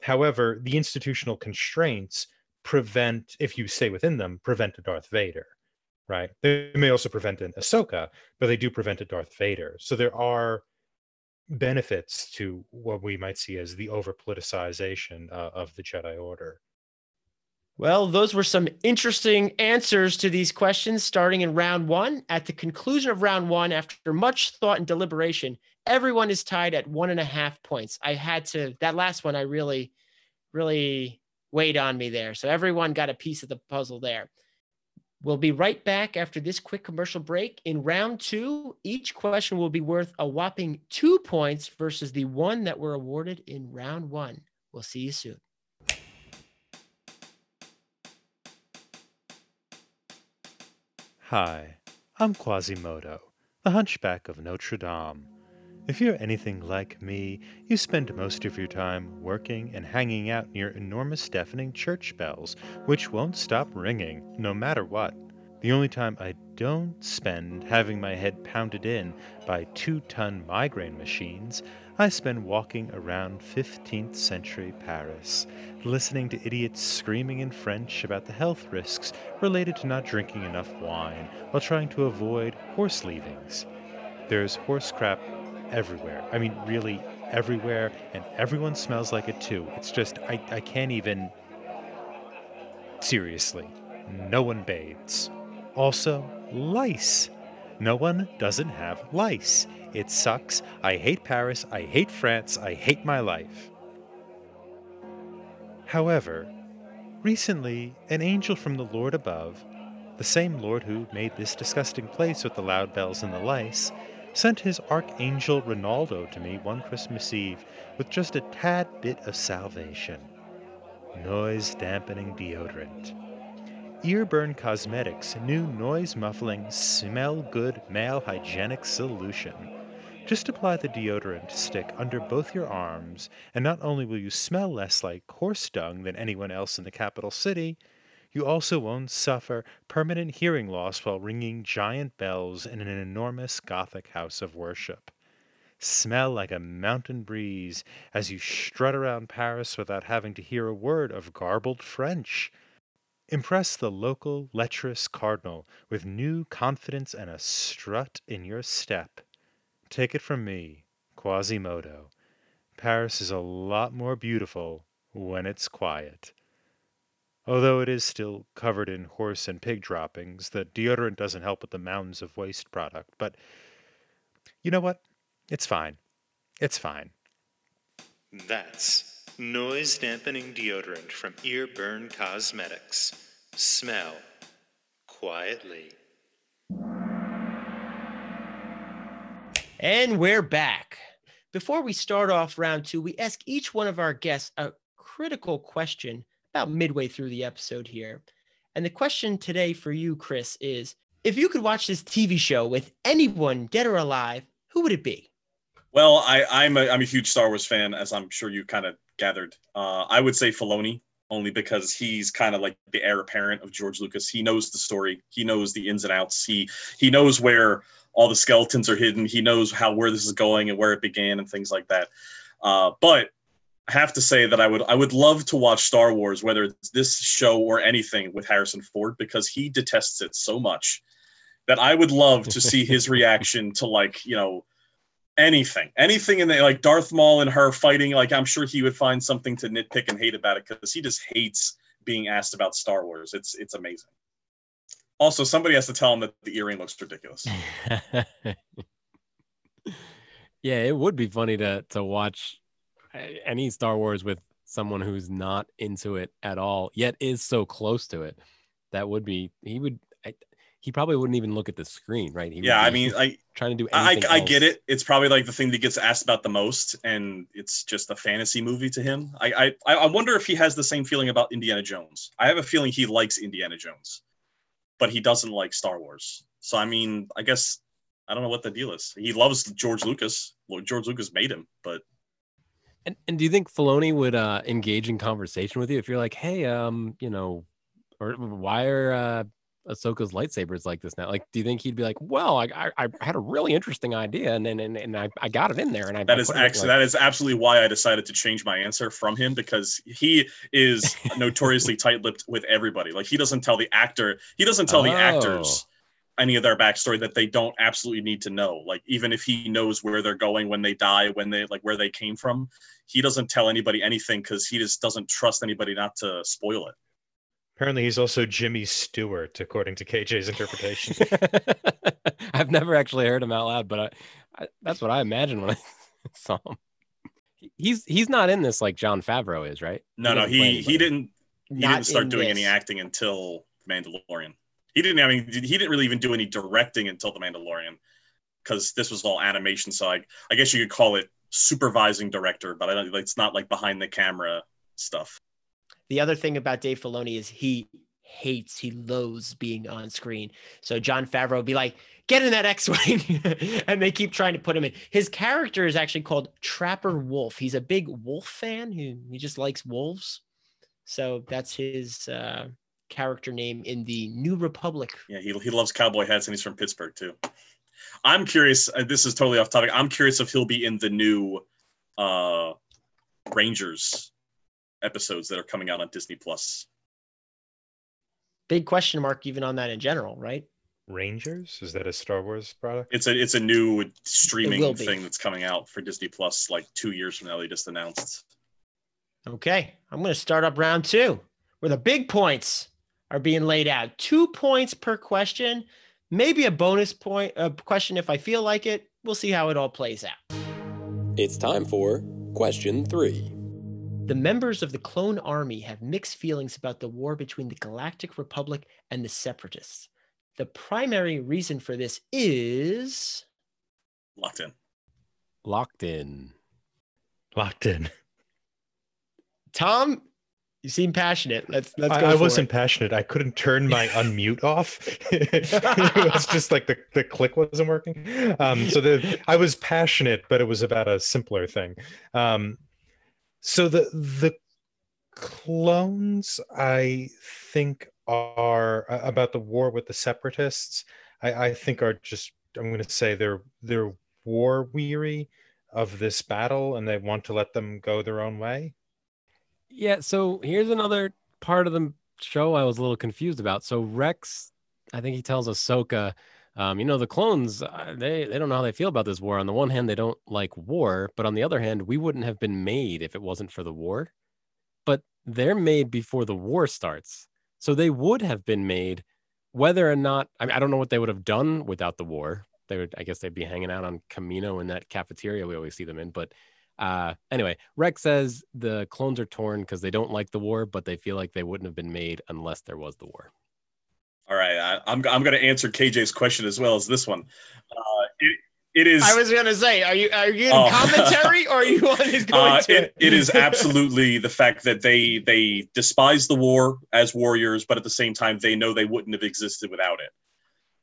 However, the institutional constraints prevent, if you stay within them, prevent a Darth Vader, right? They may also prevent an Ahsoka, but they do prevent a Darth Vader. So there are benefits to what we might see as the over politicization uh, of the Jedi Order. Well, those were some interesting answers to these questions starting in round one. At the conclusion of round one, after much thought and deliberation, everyone is tied at one and a half points. I had to, that last one, I really, really weighed on me there. So everyone got a piece of the puzzle there. We'll be right back after this quick commercial break. In round two, each question will be worth a whopping two points versus the one that were awarded in round one. We'll see you soon. Hi, I'm Quasimodo, the hunchback of Notre Dame. If you're anything like me, you spend most of your time working and hanging out near enormous deafening church bells, which won't stop ringing, no matter what. The only time I don't spend having my head pounded in by two ton migraine machines, I spend walking around 15th century Paris, listening to idiots screaming in French about the health risks related to not drinking enough wine while trying to avoid horse leavings. There's horse crap everywhere. I mean, really everywhere, and everyone smells like it too. It's just, I, I can't even. Seriously, no one bathes. Also, lice. No one doesn't have lice. It sucks. I hate Paris. I hate France. I hate my life. However, recently, an angel from the Lord above, the same Lord who made this disgusting place with the loud bells and the lice, sent his archangel Ronaldo to me one Christmas Eve with just a tad bit of salvation noise dampening deodorant. Earburn Cosmetics new noise muffling, smell good male hygienic solution. Just apply the deodorant stick under both your arms, and not only will you smell less like horse dung than anyone else in the capital city, you also won't suffer permanent hearing loss while ringing giant bells in an enormous Gothic house of worship. Smell like a mountain breeze as you strut around Paris without having to hear a word of garbled French. Impress the local lecherous cardinal with new confidence and a strut in your step. Take it from me, Quasimodo. Paris is a lot more beautiful when it's quiet. Although it is still covered in horse and pig droppings, the deodorant doesn't help with the mounds of waste product. But you know what? It's fine. It's fine. That's Noise dampening deodorant from Earburn Cosmetics. Smell quietly. And we're back. Before we start off round two, we ask each one of our guests a critical question about midway through the episode here. And the question today for you, Chris, is if you could watch this TV show with anyone dead or alive, who would it be? Well, I, I'm a I'm a huge Star Wars fan, as I'm sure you kind of gathered. Uh, I would say Filoni, only because he's kind of like the heir apparent of George Lucas. He knows the story. He knows the ins and outs. He he knows where all the skeletons are hidden. He knows how where this is going and where it began and things like that. Uh, but I have to say that I would I would love to watch Star Wars, whether it's this show or anything with Harrison Ford, because he detests it so much that I would love to see his reaction to like you know anything, anything in the like Darth Maul and her fighting. Like I'm sure he would find something to nitpick and hate about it because he just hates being asked about Star Wars. It's it's amazing. Also, somebody has to tell him that the earring looks ridiculous. yeah, it would be funny to to watch uh, any Star Wars with someone who's not into it at all, yet is so close to it. That would be he would he probably wouldn't even look at the screen, right? He yeah, I mean, I trying to do. I I get it. It's probably like the thing that gets asked about the most, and it's just a fantasy movie to him. I I I wonder if he has the same feeling about Indiana Jones. I have a feeling he likes Indiana Jones, but he doesn't like Star Wars. So I mean, I guess I don't know what the deal is. He loves George Lucas. George Lucas made him, but. And, and do you think Filoni would uh, engage in conversation with you if you're like, hey, um, you know, or why are uh, Ahsoka's lightsabers like this now? Like, do you think he'd be like, "Well, I I, I had a really interesting idea, and and and I, I got it in there." And I that is actually like... that is absolutely why I decided to change my answer from him because he is notoriously tight-lipped with everybody. Like, he doesn't tell the actor, he doesn't tell oh. the actors oh. any of their backstory that they don't absolutely need to know. Like, even if he knows where they're going when they die, when they like where they came from, he doesn't tell anybody anything because he just doesn't trust anybody not to spoil it. Apparently, he's also Jimmy Stewart, according to KJ's interpretation. I've never actually heard him out loud, but I, I, that's what I imagined when I saw him. He's he's not in this like Jon Favreau is, right? No, he no, he he didn't he not didn't start doing this. any acting until Mandalorian. He didn't. I mean, he didn't really even do any directing until the Mandalorian, because this was all animation. So I I guess you could call it supervising director, but I don't. It's not like behind the camera stuff. The other thing about Dave Filoni is he hates, he loathes being on screen. So Jon Favreau would be like, get in that X-Wing. and they keep trying to put him in. His character is actually called Trapper Wolf. He's a big wolf fan who he just likes wolves. So that's his uh, character name in the New Republic. Yeah, he, he loves cowboy hats and he's from Pittsburgh too. I'm curious. Uh, this is totally off topic. I'm curious if he'll be in the new uh, Rangers episodes that are coming out on Disney Plus. Big question mark even on that in general, right? Rangers is that a Star Wars product? It's a it's a new streaming thing that's coming out for Disney Plus like two years from now. They just announced. Okay, I'm going to start up round two where the big points are being laid out. Two points per question, maybe a bonus point a question if I feel like it. We'll see how it all plays out. It's time for question three. The members of the Clone Army have mixed feelings about the war between the Galactic Republic and the Separatists. The primary reason for this is locked in. Locked in. Locked in. Tom, you seem passionate. Let's let's go. I, I wasn't it. passionate. I couldn't turn my unmute off. it was just like the, the click wasn't working. Um, so the I was passionate, but it was about a simpler thing. Um, so the the clones I think are about the war with the separatists. I, I think are just I'm going to say they're they're war weary of this battle and they want to let them go their own way. Yeah. So here's another part of the show I was a little confused about. So Rex, I think he tells Ahsoka, um, you know, the clones, uh, they they don't know how they feel about this war. On the one hand, they don't like war, but on the other hand, we wouldn't have been made if it wasn't for the war. But they're made before the war starts, so they would have been made, whether or not. I, mean, I don't know what they would have done without the war. They would, I guess, they'd be hanging out on Kamino in that cafeteria we always see them in. But uh, anyway, Rex says the clones are torn because they don't like the war, but they feel like they wouldn't have been made unless there was the war. All right, I, am I'm, I'm going to answer KJ's question as well as this one. Uh, it, it is. I was going to say, are you are you in uh, commentary or are you on his going uh, to? It, it is absolutely the fact that they they despise the war as warriors, but at the same time they know they wouldn't have existed without it.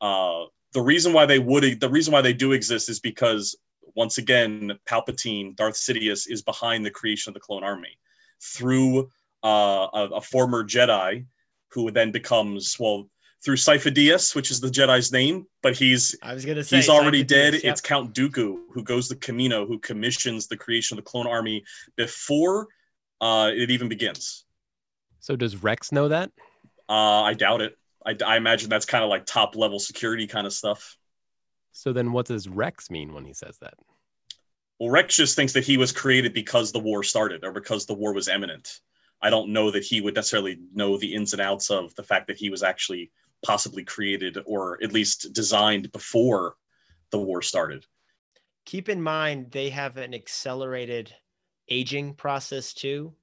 Uh, the reason why they would the reason why they do exist is because once again Palpatine, Darth Sidious, is behind the creation of the Clone Army through uh, a, a former Jedi who then becomes well through Sifo-Dyas, which is the Jedi's name, but he's I was gonna say he's already dead. Yep. It's Count Dooku who goes to Kamino, who commissions the creation of the clone army before uh, it even begins. So does Rex know that? Uh, I doubt it. I, I imagine that's kind of like top level security kind of stuff. So then, what does Rex mean when he says that? Well, Rex just thinks that he was created because the war started or because the war was imminent. I don't know that he would necessarily know the ins and outs of the fact that he was actually possibly created or at least designed before the war started. Keep in mind they have an accelerated aging process too.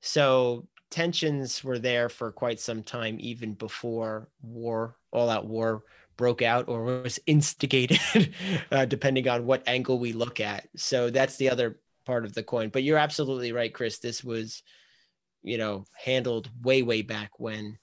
So tensions were there for quite some time, even before war, all out war broke out or was instigated, uh, depending on what angle we look at. So that's the other part of the coin. But you're absolutely right, Chris. This was, you know, handled way, way back when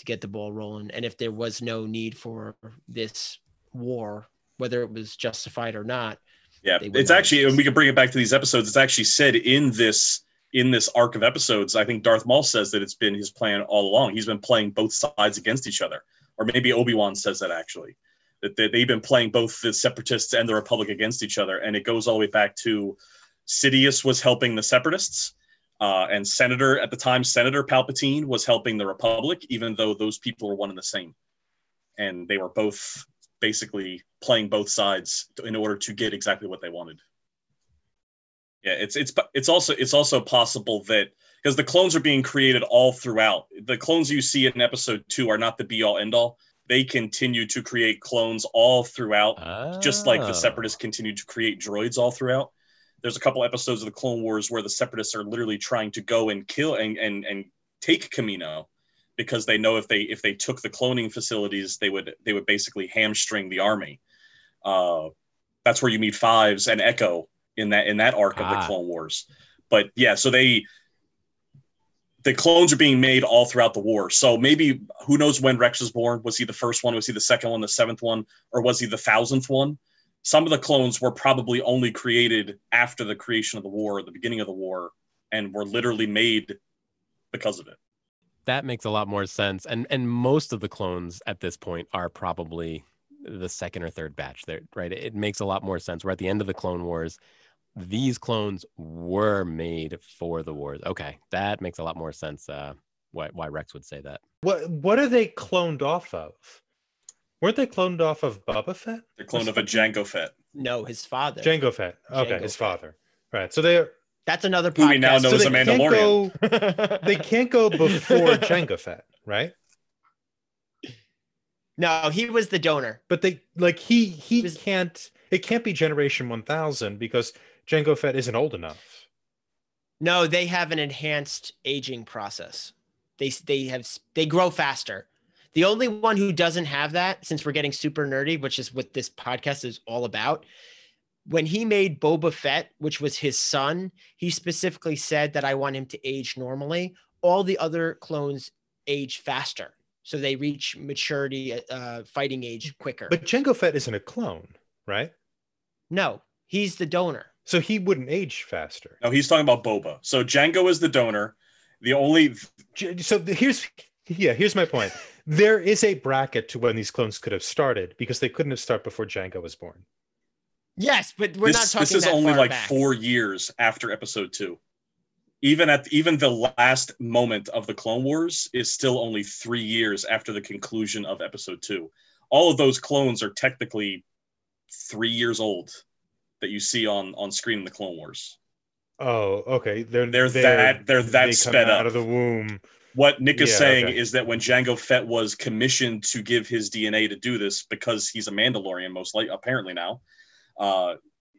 to get the ball rolling. And if there was no need for this war, whether it was justified or not. Yeah, it's actually, and we can bring it back to these episodes. It's actually said in this in this arc of episodes. I think Darth Maul says that it's been his plan all along. He's been playing both sides against each other, or maybe Obi Wan says that actually that they've been playing both the Separatists and the Republic against each other, and it goes all the way back to Sidious was helping the Separatists uh, and Senator at the time, Senator Palpatine was helping the Republic, even though those people were one and the same, and they were both basically playing both sides in order to get exactly what they wanted. Yeah, it's it's it's also it's also possible that because the clones are being created all throughout. The clones you see in episode two are not the be all end all. They continue to create clones all throughout, oh. just like the oh. separatists continue to create droids all throughout there's a couple episodes of the Clone Wars where the Separatists are literally trying to go and kill and and and take Kamino because they know if they if they took the cloning facilities, they would they would basically hamstring the army. Uh, that's where you meet Fives and Echo in that in that arc ah. of the ah. Clone Wars. But yeah, so they the clones are being made all throughout the war. So maybe who knows when Rex was born? Was he the first one? Was he the second one, the seventh one, or was he the thousandth one? Some of the clones were probably only created after the creation of the war, the beginning of the war, and were literally made because of it. That makes a lot more sense. And and most of the clones at this point are probably the second or third batch there, right? It makes a lot more sense. We're at the end of the Clone Wars. These clones were made for the wars. Okay, that makes a lot more sense. Uh, why why Rex would say that? What what are they cloned off of? Weren't they cloned off of Boba Fett? They're clone of a Jango Fett. No, his father. Jango Fett. Okay, Jango his Fett. father. Right. So they're That's another Who we now know so is they a can't go they can't go before Jango Fett, right? no, he was the donor. But they like he he Was- can't it can't be generation 1000 because Jango Fett isn't old enough. No, they have an enhanced aging process. They they have they grow faster. The only one who doesn't have that, since we're getting super nerdy, which is what this podcast is all about, when he made Boba Fett, which was his son, he specifically said that I want him to age normally. All the other clones age faster, so they reach maturity, uh, fighting age quicker. But Jango Fett isn't a clone, right? no, he's the donor. So he wouldn't age faster. No, he's talking about Boba. So Jango is the donor. The only So here's yeah, here's my point. There is a bracket to when these clones could have started because they couldn't have started before Jango was born. Yes, but we're not talking. this is that only far like back. four years after episode two. Even at even the last moment of the Clone Wars is still only three years after the conclusion of episode two. All of those clones are technically three years old that you see on on screen in the Clone Wars. Oh, okay. They're They're that- they're that they come sped out of the womb. What Nick is Yeah, saying okay. is that when Jango Fett was commissioned to give his DNA to do this, because he's a Mandalorian, most likely apparently now, uh,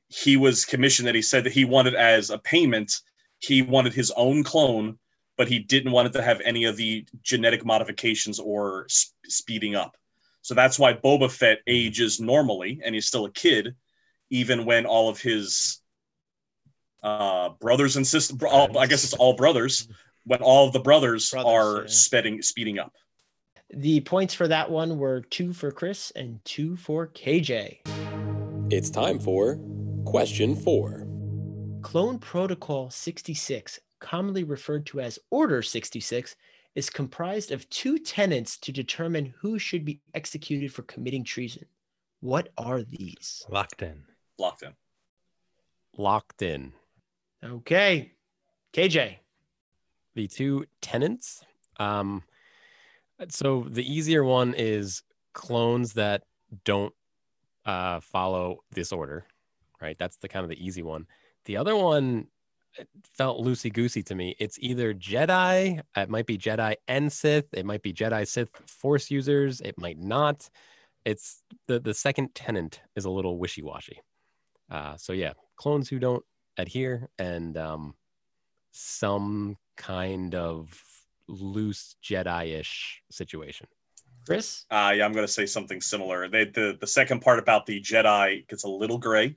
he was commissioned that he said that he wanted as a payment, he wanted his own clone, but he didn't want it to have any of the genetic modifications or sp- speeding up. So that's why Boba Fett ages normally, and he's still a kid, even when all of his uh, brothers and sisters, I guess it's all brothers, when all of the brothers, Brothers, are yeah. speeding speeding up. The points for that one were two for Chris and two for KJ. It's time for question four. Clone Protocol 66, commonly referred to as Order 66, is comprised of two tenets to determine who should be executed for committing treason. What are these? Locked in. Locked in. Locked in. Okay. KJ. The two tenants. Um, so the easier one is clones that don't uh, follow this order, right? That's the kind of the easy one. The other one felt loosey goosey to me. It's either Jedi, it might be Jedi and Sith, it might be Jedi Sith Force users, it might not. It's the the second tenant is a little wishy washy. Uh, so yeah, clones who don't adhere and um, some kind of loose Jedi-ish situation. Chris? Uh, yeah, I'm going to say something similar. They, the the second part about the Jedi gets a little gray,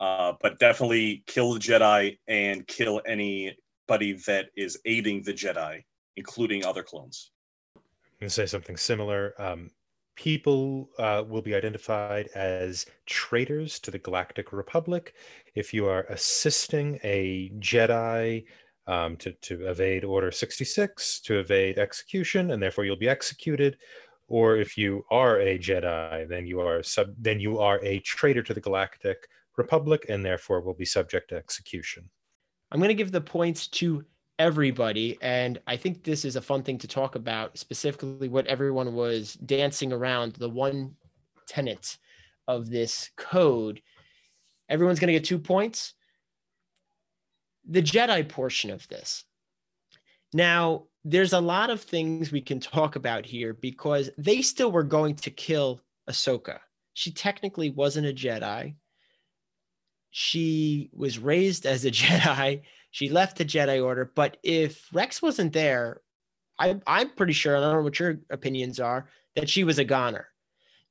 uh, but definitely kill the Jedi and kill anybody that is aiding the Jedi, including other clones. I'm going to say something similar. Um, people uh, will be identified as traitors to the Galactic Republic if you are assisting a Jedi um, to, to evade Order 66, to evade execution, and therefore you'll be executed. Or if you are a Jedi, then you are sub, then you are a traitor to the Galactic Republic, and therefore will be subject to execution. I'm going to give the points to everybody. And I think this is a fun thing to talk about, specifically what everyone was dancing around the one tenet of this code. Everyone's going to get two points. The Jedi portion of this. Now, there's a lot of things we can talk about here because they still were going to kill Ahsoka. She technically wasn't a Jedi. She was raised as a Jedi. She left the Jedi Order. But if Rex wasn't there, I, I'm pretty sure, I don't know what your opinions are, that she was a goner.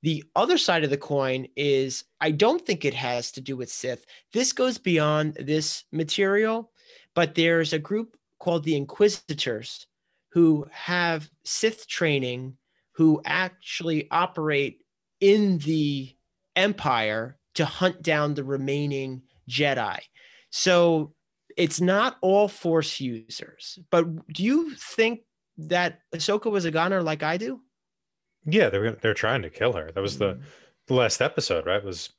The other side of the coin is I don't think it has to do with Sith. This goes beyond this material, but there's a group called the Inquisitors who have Sith training, who actually operate in the Empire to hunt down the remaining Jedi. So it's not all Force users. But do you think that Ahsoka was a goner like I do? Yeah, they're they're trying to kill her. That was the, the last episode, right? Was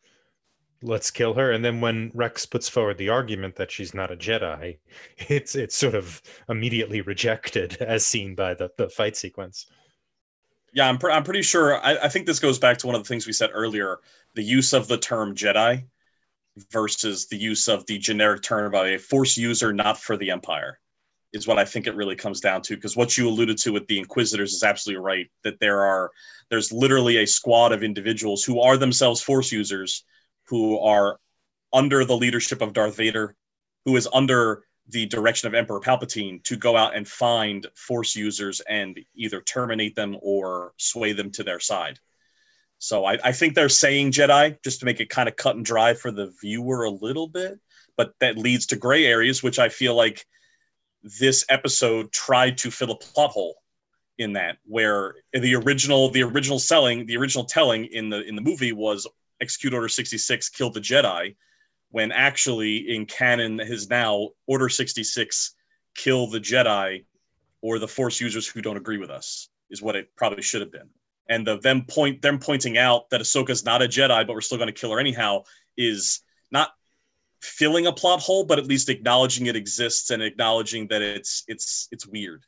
let's kill her and then when rex puts forward the argument that she's not a jedi it's it's sort of immediately rejected as seen by the, the fight sequence yeah i'm, I'm pretty sure I, I think this goes back to one of the things we said earlier the use of the term jedi versus the use of the generic term of a force user not for the empire is what i think it really comes down to because what you alluded to with the inquisitors is absolutely right that there are there's literally a squad of individuals who are themselves force users who are under the leadership of Darth Vader, who is under the direction of Emperor Palpatine to go out and find Force users and either terminate them or sway them to their side. So I, I think they're saying Jedi just to make it kind of cut and dry for the viewer a little bit, but that leads to gray areas, which I feel like this episode tried to fill a plot hole in that where the original the original selling the original telling in the in the movie was execute Order 66 killed the Jedi, when actually in canon is now Order 66 kill the Jedi or the Force users who don't agree with us is what it probably should have been. And the them point them pointing out that Ahsoka's not a Jedi, but we're still going to kill her anyhow is not filling a plot hole, but at least acknowledging it exists and acknowledging that it's it's it's weird.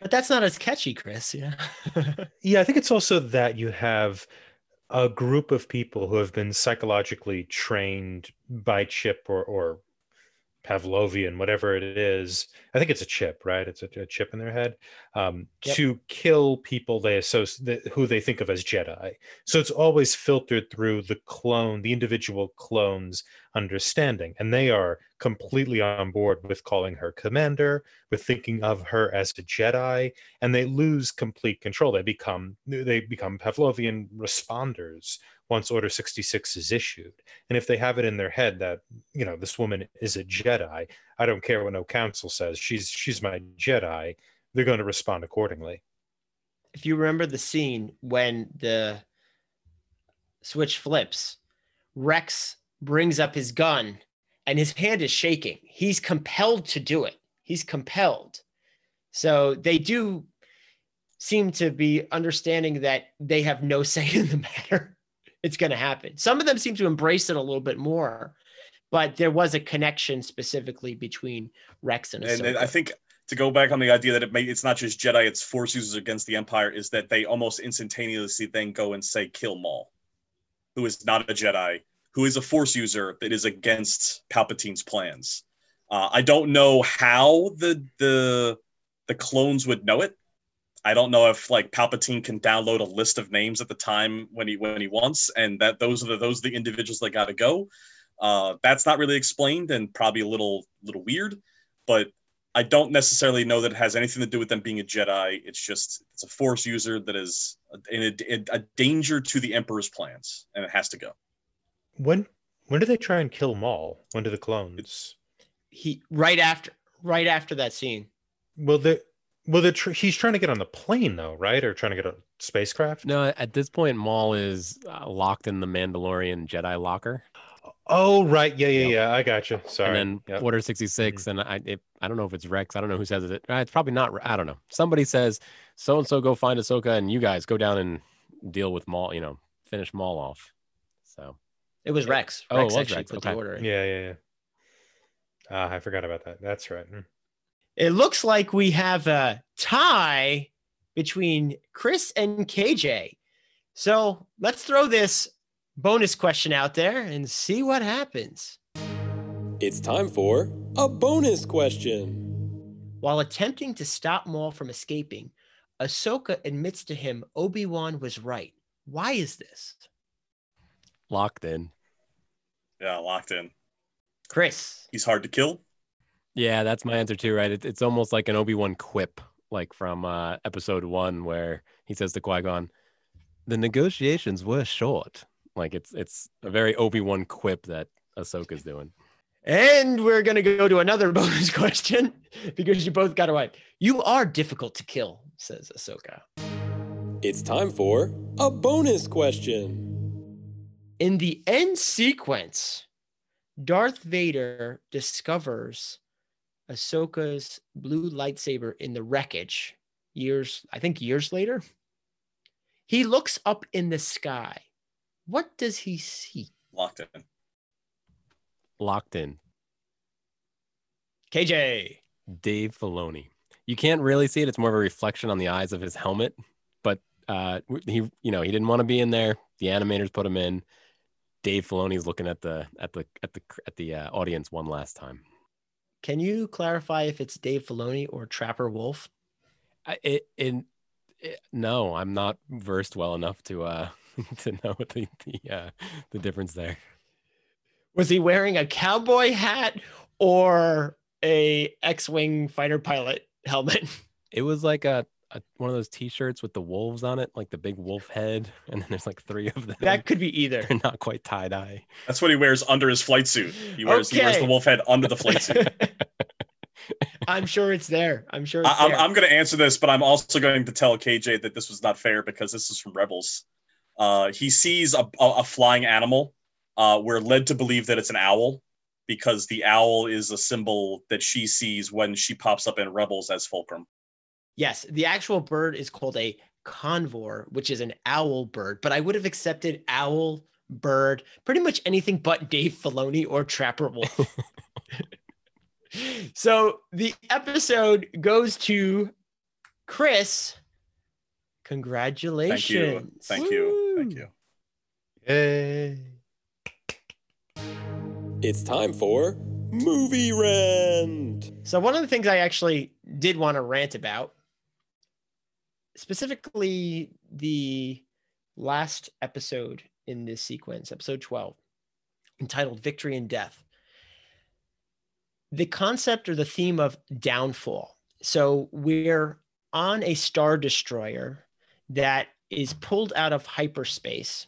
But that's not as catchy, Chris. Yeah. yeah, I think it's also that you have a group of people who have been psychologically trained by chip or, or Pavlovian, whatever it is. I think it's a chip, right? It's a, a chip in their head um, yep. to kill people they associate who they think of as Jedi. So it's always filtered through the clone, the individual clone's understanding, and they are completely on board with calling her commander, with thinking of her as a Jedi, and they lose complete control. They become they become Pavlovian responders once Order 66 is issued. And if they have it in their head that, you know, this woman is a Jedi, I don't care what no council says, she's she's my Jedi, they're going to respond accordingly. If you remember the scene when the switch flips, Rex brings up his gun and his hand is shaking. He's compelled to do it. He's compelled. So they do seem to be understanding that they have no say in the matter it's going to happen. Some of them seem to embrace it a little bit more, but there was a connection specifically between Rex and Ahsoka. And, I think to go back on the idea that it may, it's not just Jedi, it's Force users against the Empire, is that they almost instantaneously then go and say kill Maul, who is not a Jedi, who is a Force user that is against Palpatine's plans. Uh, I don't know how the the the clones would know it I don't know if like Palpatine can download a list of names at the time when he when he wants, and that those are the those are the individuals that got to go. Uh, that's not really explained and probably a little little weird, but I don't necessarily know that it has anything to do with them being a Jedi. It's just it's a Force user that is in a, a danger to the Emperor's plans, and it has to go. When when do they try and kill Maul? When do the clones? He right after right after that scene. Well, they well, tr- he's trying to get on the plane though, right? Or trying to get a spacecraft? No, at this point, Maul is uh, locked in the Mandalorian Jedi locker. Oh, right. Yeah, yeah, yep. yeah. I got you. Sorry. And then yep. Order 66, mm-hmm. and I it, I don't know if it's Rex. I don't know who says it. Uh, it's probably not. I don't know. Somebody says, so and so go find Ahsoka, and you guys go down and deal with Maul, you know, finish Maul off. So it was Rex. Oh, Rex it was Rex. Put okay. the order in. Yeah, yeah, yeah. Ah, I forgot about that. That's right. Mm it looks like we have a tie between Chris and KJ. So let's throw this bonus question out there and see what happens. It's time for a bonus question. While attempting to stop Maul from escaping, Ahsoka admits to him Obi Wan was right. Why is this? Locked in. Yeah, locked in. Chris. He's hard to kill. Yeah, that's my answer too, right? It, it's almost like an Obi Wan quip, like from uh, episode one, where he says to Qui Gon, "The negotiations were short." Like it's it's a very Obi Wan quip that Ahsoka's doing. And we're going to go to another bonus question because you both got it right. You are difficult to kill, says Ahsoka. It's time for a bonus question. In the end sequence, Darth Vader discovers Ahsoka's blue lightsaber in the wreckage years, I think years later. He looks up in the sky. What does he see? Locked in. Locked in. KJ. Dave Filoni. You can't really see it. It's more of a reflection on the eyes of his helmet. But uh, he, you know, he didn't want to be in there. The animators put him in. Dave Filoni's looking at the at the at the at the uh, audience one last time. Can you clarify if it's Dave Filoni or Trapper Wolf? I, it, it, it, no, I'm not versed well enough to uh to know the the uh, the difference there. Was he wearing a cowboy hat or a X-wing fighter pilot helmet? It was like a, a one of those T-shirts with the wolves on it, like the big wolf head, and then there's like three of them. That could be either. They're not quite tie dye. That's what he wears under his flight suit. He wears he wears the wolf head under the flight suit. I'm sure it's there. I'm sure it's I, I'm. I'm going to answer this, but I'm also going to tell KJ that this was not fair because this is from Rebels. Uh, he sees a, a, a flying animal. Uh, we're led to believe that it's an owl because the owl is a symbol that she sees when she pops up in Rebels as Fulcrum. Yes, the actual bird is called a convor, which is an owl bird, but I would have accepted owl, bird, pretty much anything but Dave Filoni or Trapper Wolf. so the episode goes to Chris. Congratulations. Thank you. Thank Woo. you. Yay. It's time for Movie Rant. So one of the things I actually did want to rant about, specifically the last episode in this sequence, episode 12, entitled Victory and Death. The concept or the theme of downfall. So we're on a star destroyer that is pulled out of hyperspace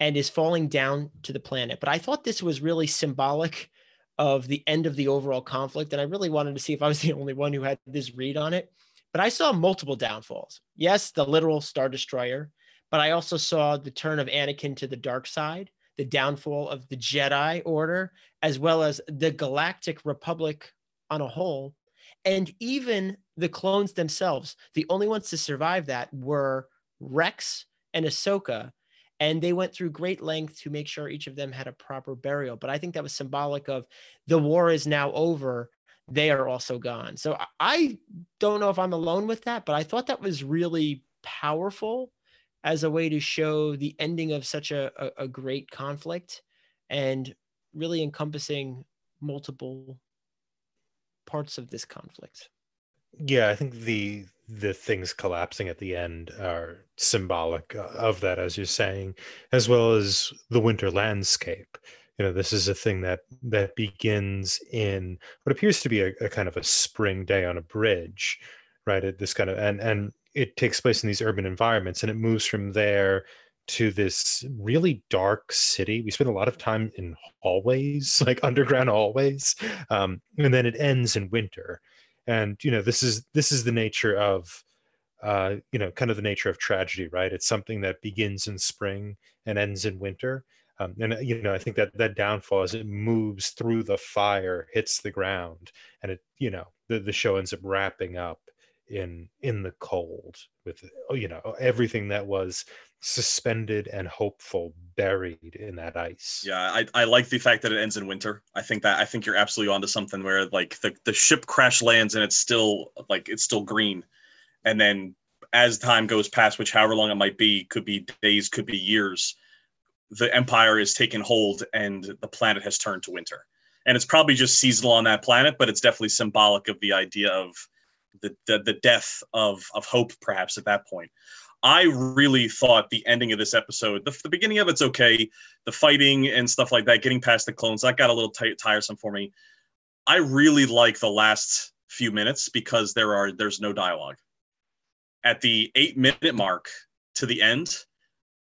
and is falling down to the planet. But I thought this was really symbolic of the end of the overall conflict. And I really wanted to see if I was the only one who had this read on it. But I saw multiple downfalls. Yes, the literal Star Destroyer, but I also saw the turn of Anakin to the dark side, the downfall of the Jedi Order, as well as the Galactic Republic on a whole, and even the clones themselves. The only ones to survive that were Rex and Ahsoka, and they went through great length to make sure each of them had a proper burial. But I think that was symbolic of the war is now over. They are also gone. So I- don't know if I'm alone with that, but I thought that was really powerful as a way to show the ending of such a, a, a great conflict and really encompassing multiple parts of this conflict. yeah i think the the things collapsing at the end are symbolic uh, of that as you're saying as well as the winter landscape you know this is a thing that that begins in what appears to be a, a kind of a spring day on a bridge right? At this kind of and and it takes place in these urban environments and it moves from there to this really dark city. We spend a lot of time in hallways like underground hallways um, and then it ends in winter. And you know this is this is the nature of uh you know kind of the nature of tragedy right? It's something that begins in spring and ends in winter um, and uh, you know i think that that downfall as it moves through the fire hits the ground and it you know the, the show ends up wrapping up in in the cold with oh, you know everything that was suspended and hopeful buried in that ice Yeah, I, I like the fact that it ends in winter. I think that I think you're absolutely onto something where like the, the ship crash lands and it's still like it's still green. And then as time goes past, which however long it might be, could be days, could be years, the empire is taken hold and the planet has turned to winter. And it's probably just seasonal on that planet, but it's definitely symbolic of the idea of the the, the death of of hope, perhaps at that point. I really thought the ending of this episode, the, the beginning of it's okay, the fighting and stuff like that, getting past the clones, that got a little ti- tiresome for me. I really like the last few minutes because there are there's no dialogue. At the eight minute mark to the end,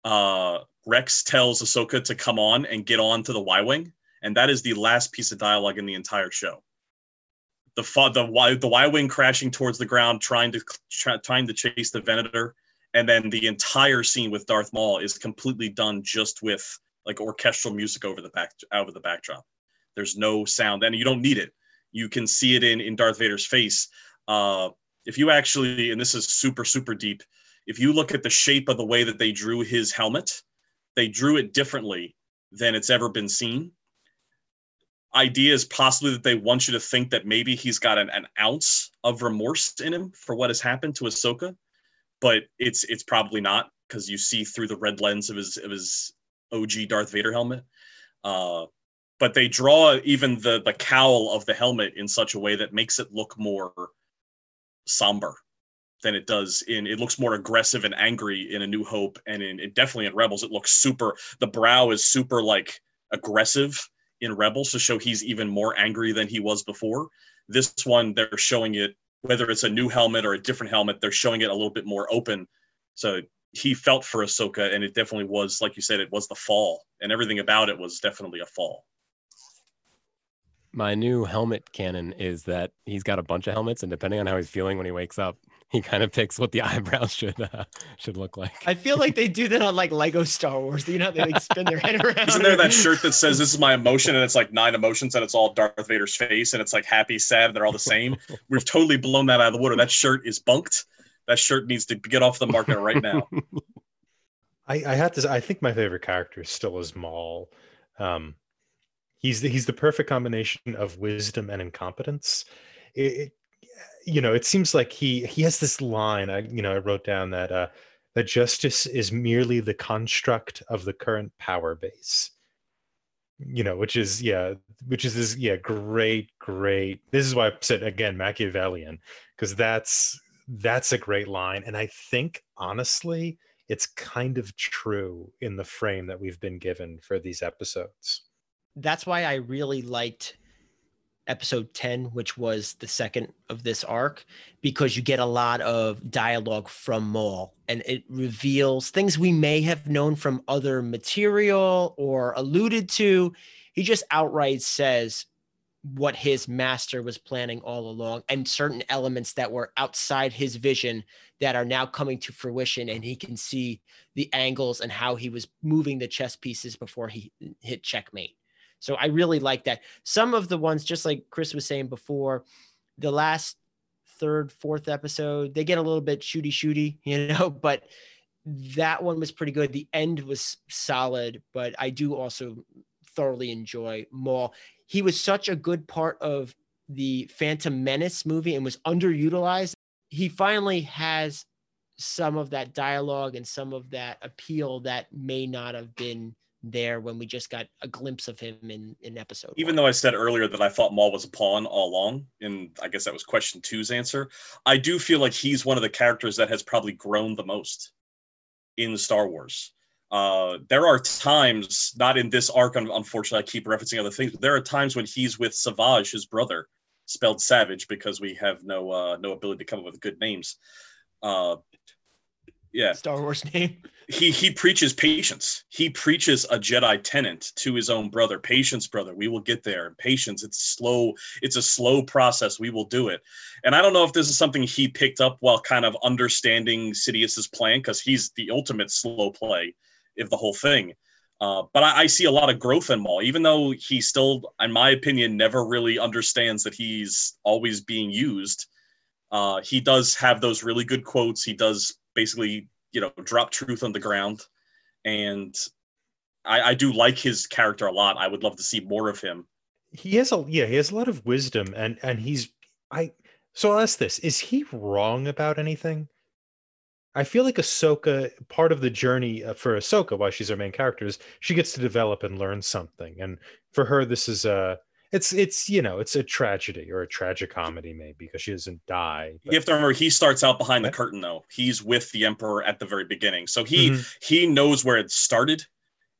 uh, Rex tells Ahsoka to come on and get on to the Y wing, and that is the last piece of dialogue in the entire show. The the Y the Y wing crashing towards the ground, trying to try, trying to chase the Venator, and then the entire scene with Darth Maul is completely done just with like orchestral music over the back over the backdrop. There's no sound, and you don't need it. You can see it in in Darth Vader's face. Uh, if you actually, and this is super super deep, if you look at the shape of the way that they drew his helmet, they drew it differently than it's ever been seen. Idea is possibly that they want you to think that maybe he's got an, an ounce of remorse in him for what has happened to Ahsoka, but it's it's probably not because you see through the red lens of his of his OG Darth Vader helmet. Uh, but they draw even the the cowl of the helmet in such a way that makes it look more somber than it does in it looks more aggressive and angry in a new hope and in it definitely in rebels. It looks super the brow is super like aggressive in rebels to show he's even more angry than he was before. This one they're showing it whether it's a new helmet or a different helmet they're showing it a little bit more open. So he felt for Ahsoka and it definitely was like you said it was the fall and everything about it was definitely a fall. My new helmet canon is that he's got a bunch of helmets, and depending on how he's feeling when he wakes up, he kind of picks what the eyebrows should uh, should look like. I feel like they do that on like Lego Star Wars. You know, they like spin their head around. Isn't there that shirt that says "This is my emotion" and it's like nine emotions and it's all Darth Vader's face and it's like happy, sad, they're all the same? We've totally blown that out of the water. That shirt is bunked. That shirt needs to get off the market right now. I, I have to. say, I think my favorite character is still is Maul. Um, he's the, he's the perfect combination of wisdom and incompetence. It, it, you know, it seems like he he has this line. I you know I wrote down that uh, that justice is merely the construct of the current power base. You know, which is yeah, which is this yeah great great. This is why I said again Machiavellian because that's that's a great line, and I think honestly it's kind of true in the frame that we've been given for these episodes. That's why I really liked episode 10, which was the second of this arc, because you get a lot of dialogue from Maul and it reveals things we may have known from other material or alluded to. He just outright says what his master was planning all along and certain elements that were outside his vision that are now coming to fruition and he can see the angles and how he was moving the chess pieces before he hit checkmate so i really like that. Some of the ones just like chris was saying before the last third fourth episode they get a little bit shooty shooty you know but that one was pretty good. The end was solid but i do also thoroughly enjoy maul. He was such a good part of the phantom menace movie and was underutilized. He finally has some of that dialogue and some of that appeal that may not have been there when we just got a glimpse of him in in episode. Even one. though I said earlier that I thought Maul was a pawn all along, and I guess that was question two's answer, I do feel like he's one of the characters that has probably grown the most in Star Wars. Uh, there are times, not in this arc, unfortunately, I keep referencing other things, but there are times when he's with Savage, his brother, spelled Savage because we have no uh, no ability to come up with good names. Uh, yeah, Star Wars name. He he preaches patience. He preaches a Jedi tenant to his own brother. Patience, brother. We will get there. Patience. It's slow. It's a slow process. We will do it. And I don't know if this is something he picked up while kind of understanding Sidious's plan because he's the ultimate slow play of the whole thing. Uh, but I, I, see a lot of growth in Maul, even though he still, in my opinion, never really understands that he's always being used. Uh, he does have those really good quotes. He does basically, you know, drop truth on the ground, and I, I do like his character a lot. I would love to see more of him. He has a yeah, he has a lot of wisdom, and and he's I. So I'll ask this: Is he wrong about anything? I feel like Ahsoka, part of the journey uh, for Ahsoka, why she's our main character, is she gets to develop and learn something. And for her, this is a, it's, it's, you know, it's a tragedy or a tragic comedy, maybe, because she doesn't die. But... You have to remember, he starts out behind the curtain, though. He's with the Emperor at the very beginning. So he, mm-hmm. he knows where it started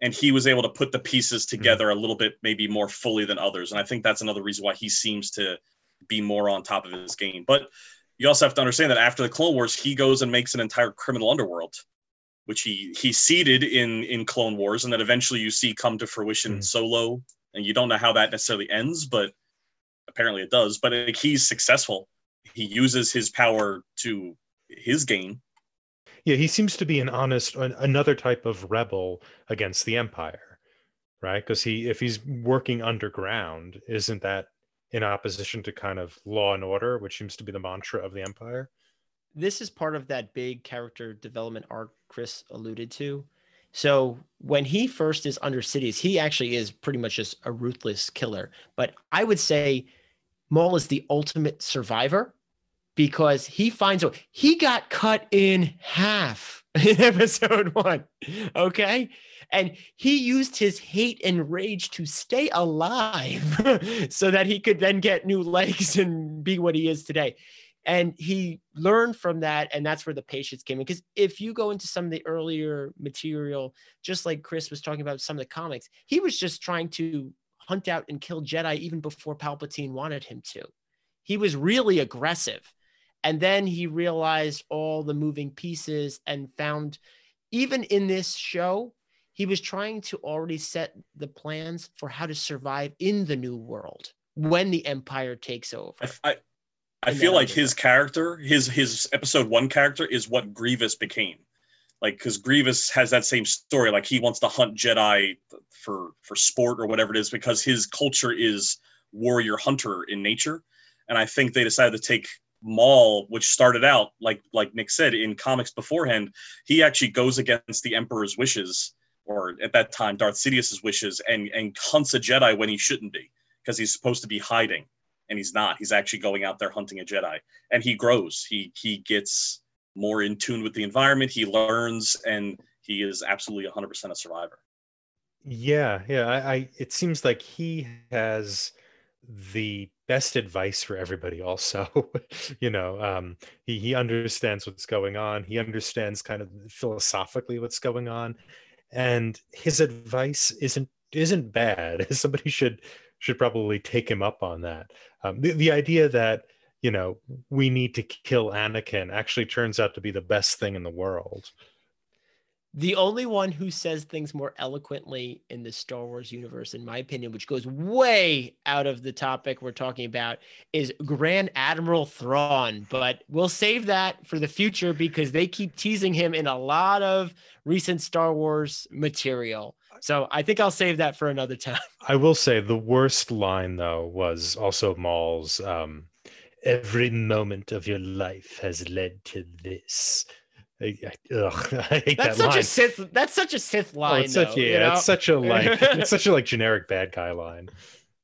and he was able to put the pieces mm-hmm. together mm-hmm. a little bit, maybe more fully than others. And I think that's another reason why he seems to be more on top of his game. But you also have to understand that after the Clone Wars, he goes and makes an entire criminal underworld, which he he seeded in in Clone Wars, and that eventually you see come to fruition mm. in Solo and you don't know how that necessarily ends, but apparently it does. But like, he's successful. He uses his power to his gain. Yeah, he seems to be an honest, an- another type of rebel against the empire, right? Because he, if he's working underground, isn't that in opposition to kind of law and order, which seems to be the mantra of the empire? this is part of that big character development arc Chris alluded to. So when he first is under Sidious, he actually is pretty much just a ruthless killer. But I would say Maul is the ultimate survivor because he finds out he got cut in half in episode one. Okay. And he used his hate and rage to stay alive so that he could then get new legs and be what he is today and he learned from that and that's where the patience came in. Because if you go into some of the earlier material just like chris was talking about some of the comics he was just trying to hunt out and kill jedi even before palpatine wanted him to. He was really aggressive. And then he realized all the moving pieces and found even in this show he was trying to already set the plans for how to survive in the new world when the empire takes over. I, I, feel like his character, his his episode one character, is what Grievous became. Like, because Grievous has that same story. Like, he wants to hunt Jedi for for sport or whatever it is, because his culture is warrior hunter in nature. And I think they decided to take Maul, which started out like like Nick said in comics beforehand. He actually goes against the Emperor's wishes, or at that time Darth Sidious's wishes, and and hunts a Jedi when he shouldn't be, because he's supposed to be hiding and he's not. He's actually going out there hunting a Jedi, and he grows. He he gets more in tune with the environment. He learns, and he is absolutely 100% a survivor. Yeah, yeah. I, I it seems like he has the best advice for everybody also you know um he he understands what's going on he understands kind of philosophically what's going on and his advice isn't isn't bad somebody should should probably take him up on that um the, the idea that you know we need to kill anakin actually turns out to be the best thing in the world the only one who says things more eloquently in the Star Wars universe, in my opinion, which goes way out of the topic we're talking about, is Grand Admiral Thrawn. But we'll save that for the future because they keep teasing him in a lot of recent Star Wars material. So I think I'll save that for another time. I will say the worst line though was also Maul's um every moment of your life has led to this. I, I- ugh, I hate That's that such line. a Sith. That's such a Sith line. Oh, it's such though, yeah, you know? it's such a like it's such a like generic bad guy line.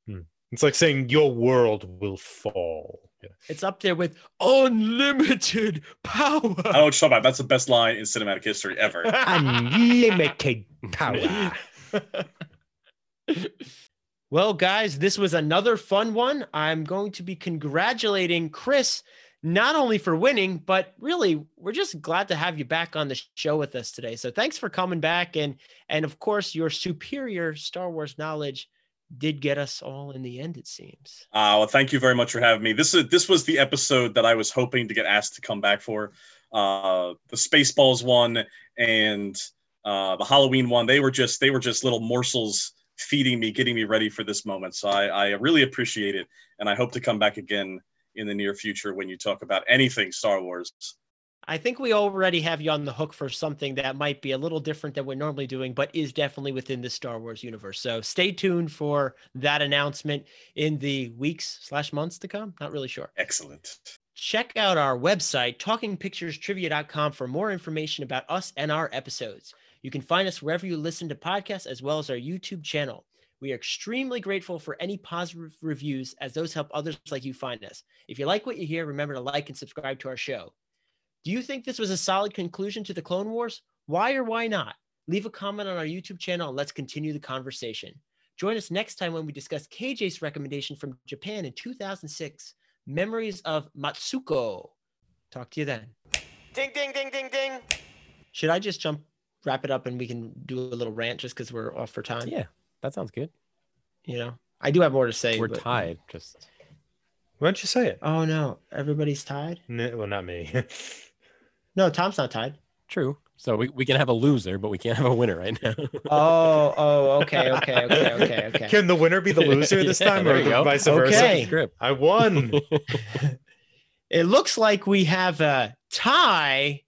Hmm. It's like saying your world will fall. Yeah. It's up there with unlimited power. I don't know what you're talking about. That's the best line in cinematic history ever. Unlimited power. well, guys, this was another fun one. I'm going to be congratulating Chris not only for winning, but really, we're just glad to have you back on the show with us today. So thanks for coming back, and and of course, your superior Star Wars knowledge did get us all in the end. It seems. Uh, well, thank you very much for having me. This is this was the episode that I was hoping to get asked to come back for. Uh, the Spaceballs one and uh, the Halloween one. They were just they were just little morsels feeding me, getting me ready for this moment. So I, I really appreciate it, and I hope to come back again in the near future when you talk about anything Star Wars. I think we already have you on the hook for something that might be a little different than we're normally doing, but is definitely within the Star Wars universe. So stay tuned for that announcement in the weeks slash months to come. Not really sure. Excellent. Check out our website, talkingpicturestrivia.com, for more information about us and our episodes. You can find us wherever you listen to podcasts, as well as our YouTube channel. We are extremely grateful for any positive reviews, as those help others like you find us. If you like what you hear, remember to like and subscribe to our show. Do you think this was a solid conclusion to the Clone Wars? Why or why not? Leave a comment on our YouTube channel and let's continue the conversation. Join us next time when we discuss KJ's recommendation from Japan in 2006 Memories of Matsuko. Talk to you then. Ding, ding, ding, ding, ding. Should I just jump, wrap it up, and we can do a little rant just because we're off for time? Yeah, that sounds good. You know, I do have more to say. We're but- tied. Just Why don't you say it? Oh, no. Everybody's tied? N- well, not me. No, Tom's not tied. true. So we, we can have a loser, but we can't have a winner right now. Oh, oh, okay, okay, okay, okay, okay. Can the winner be the loser this Yeah, time, there or the go. vice versa? Script. I won. It looks like we have a tie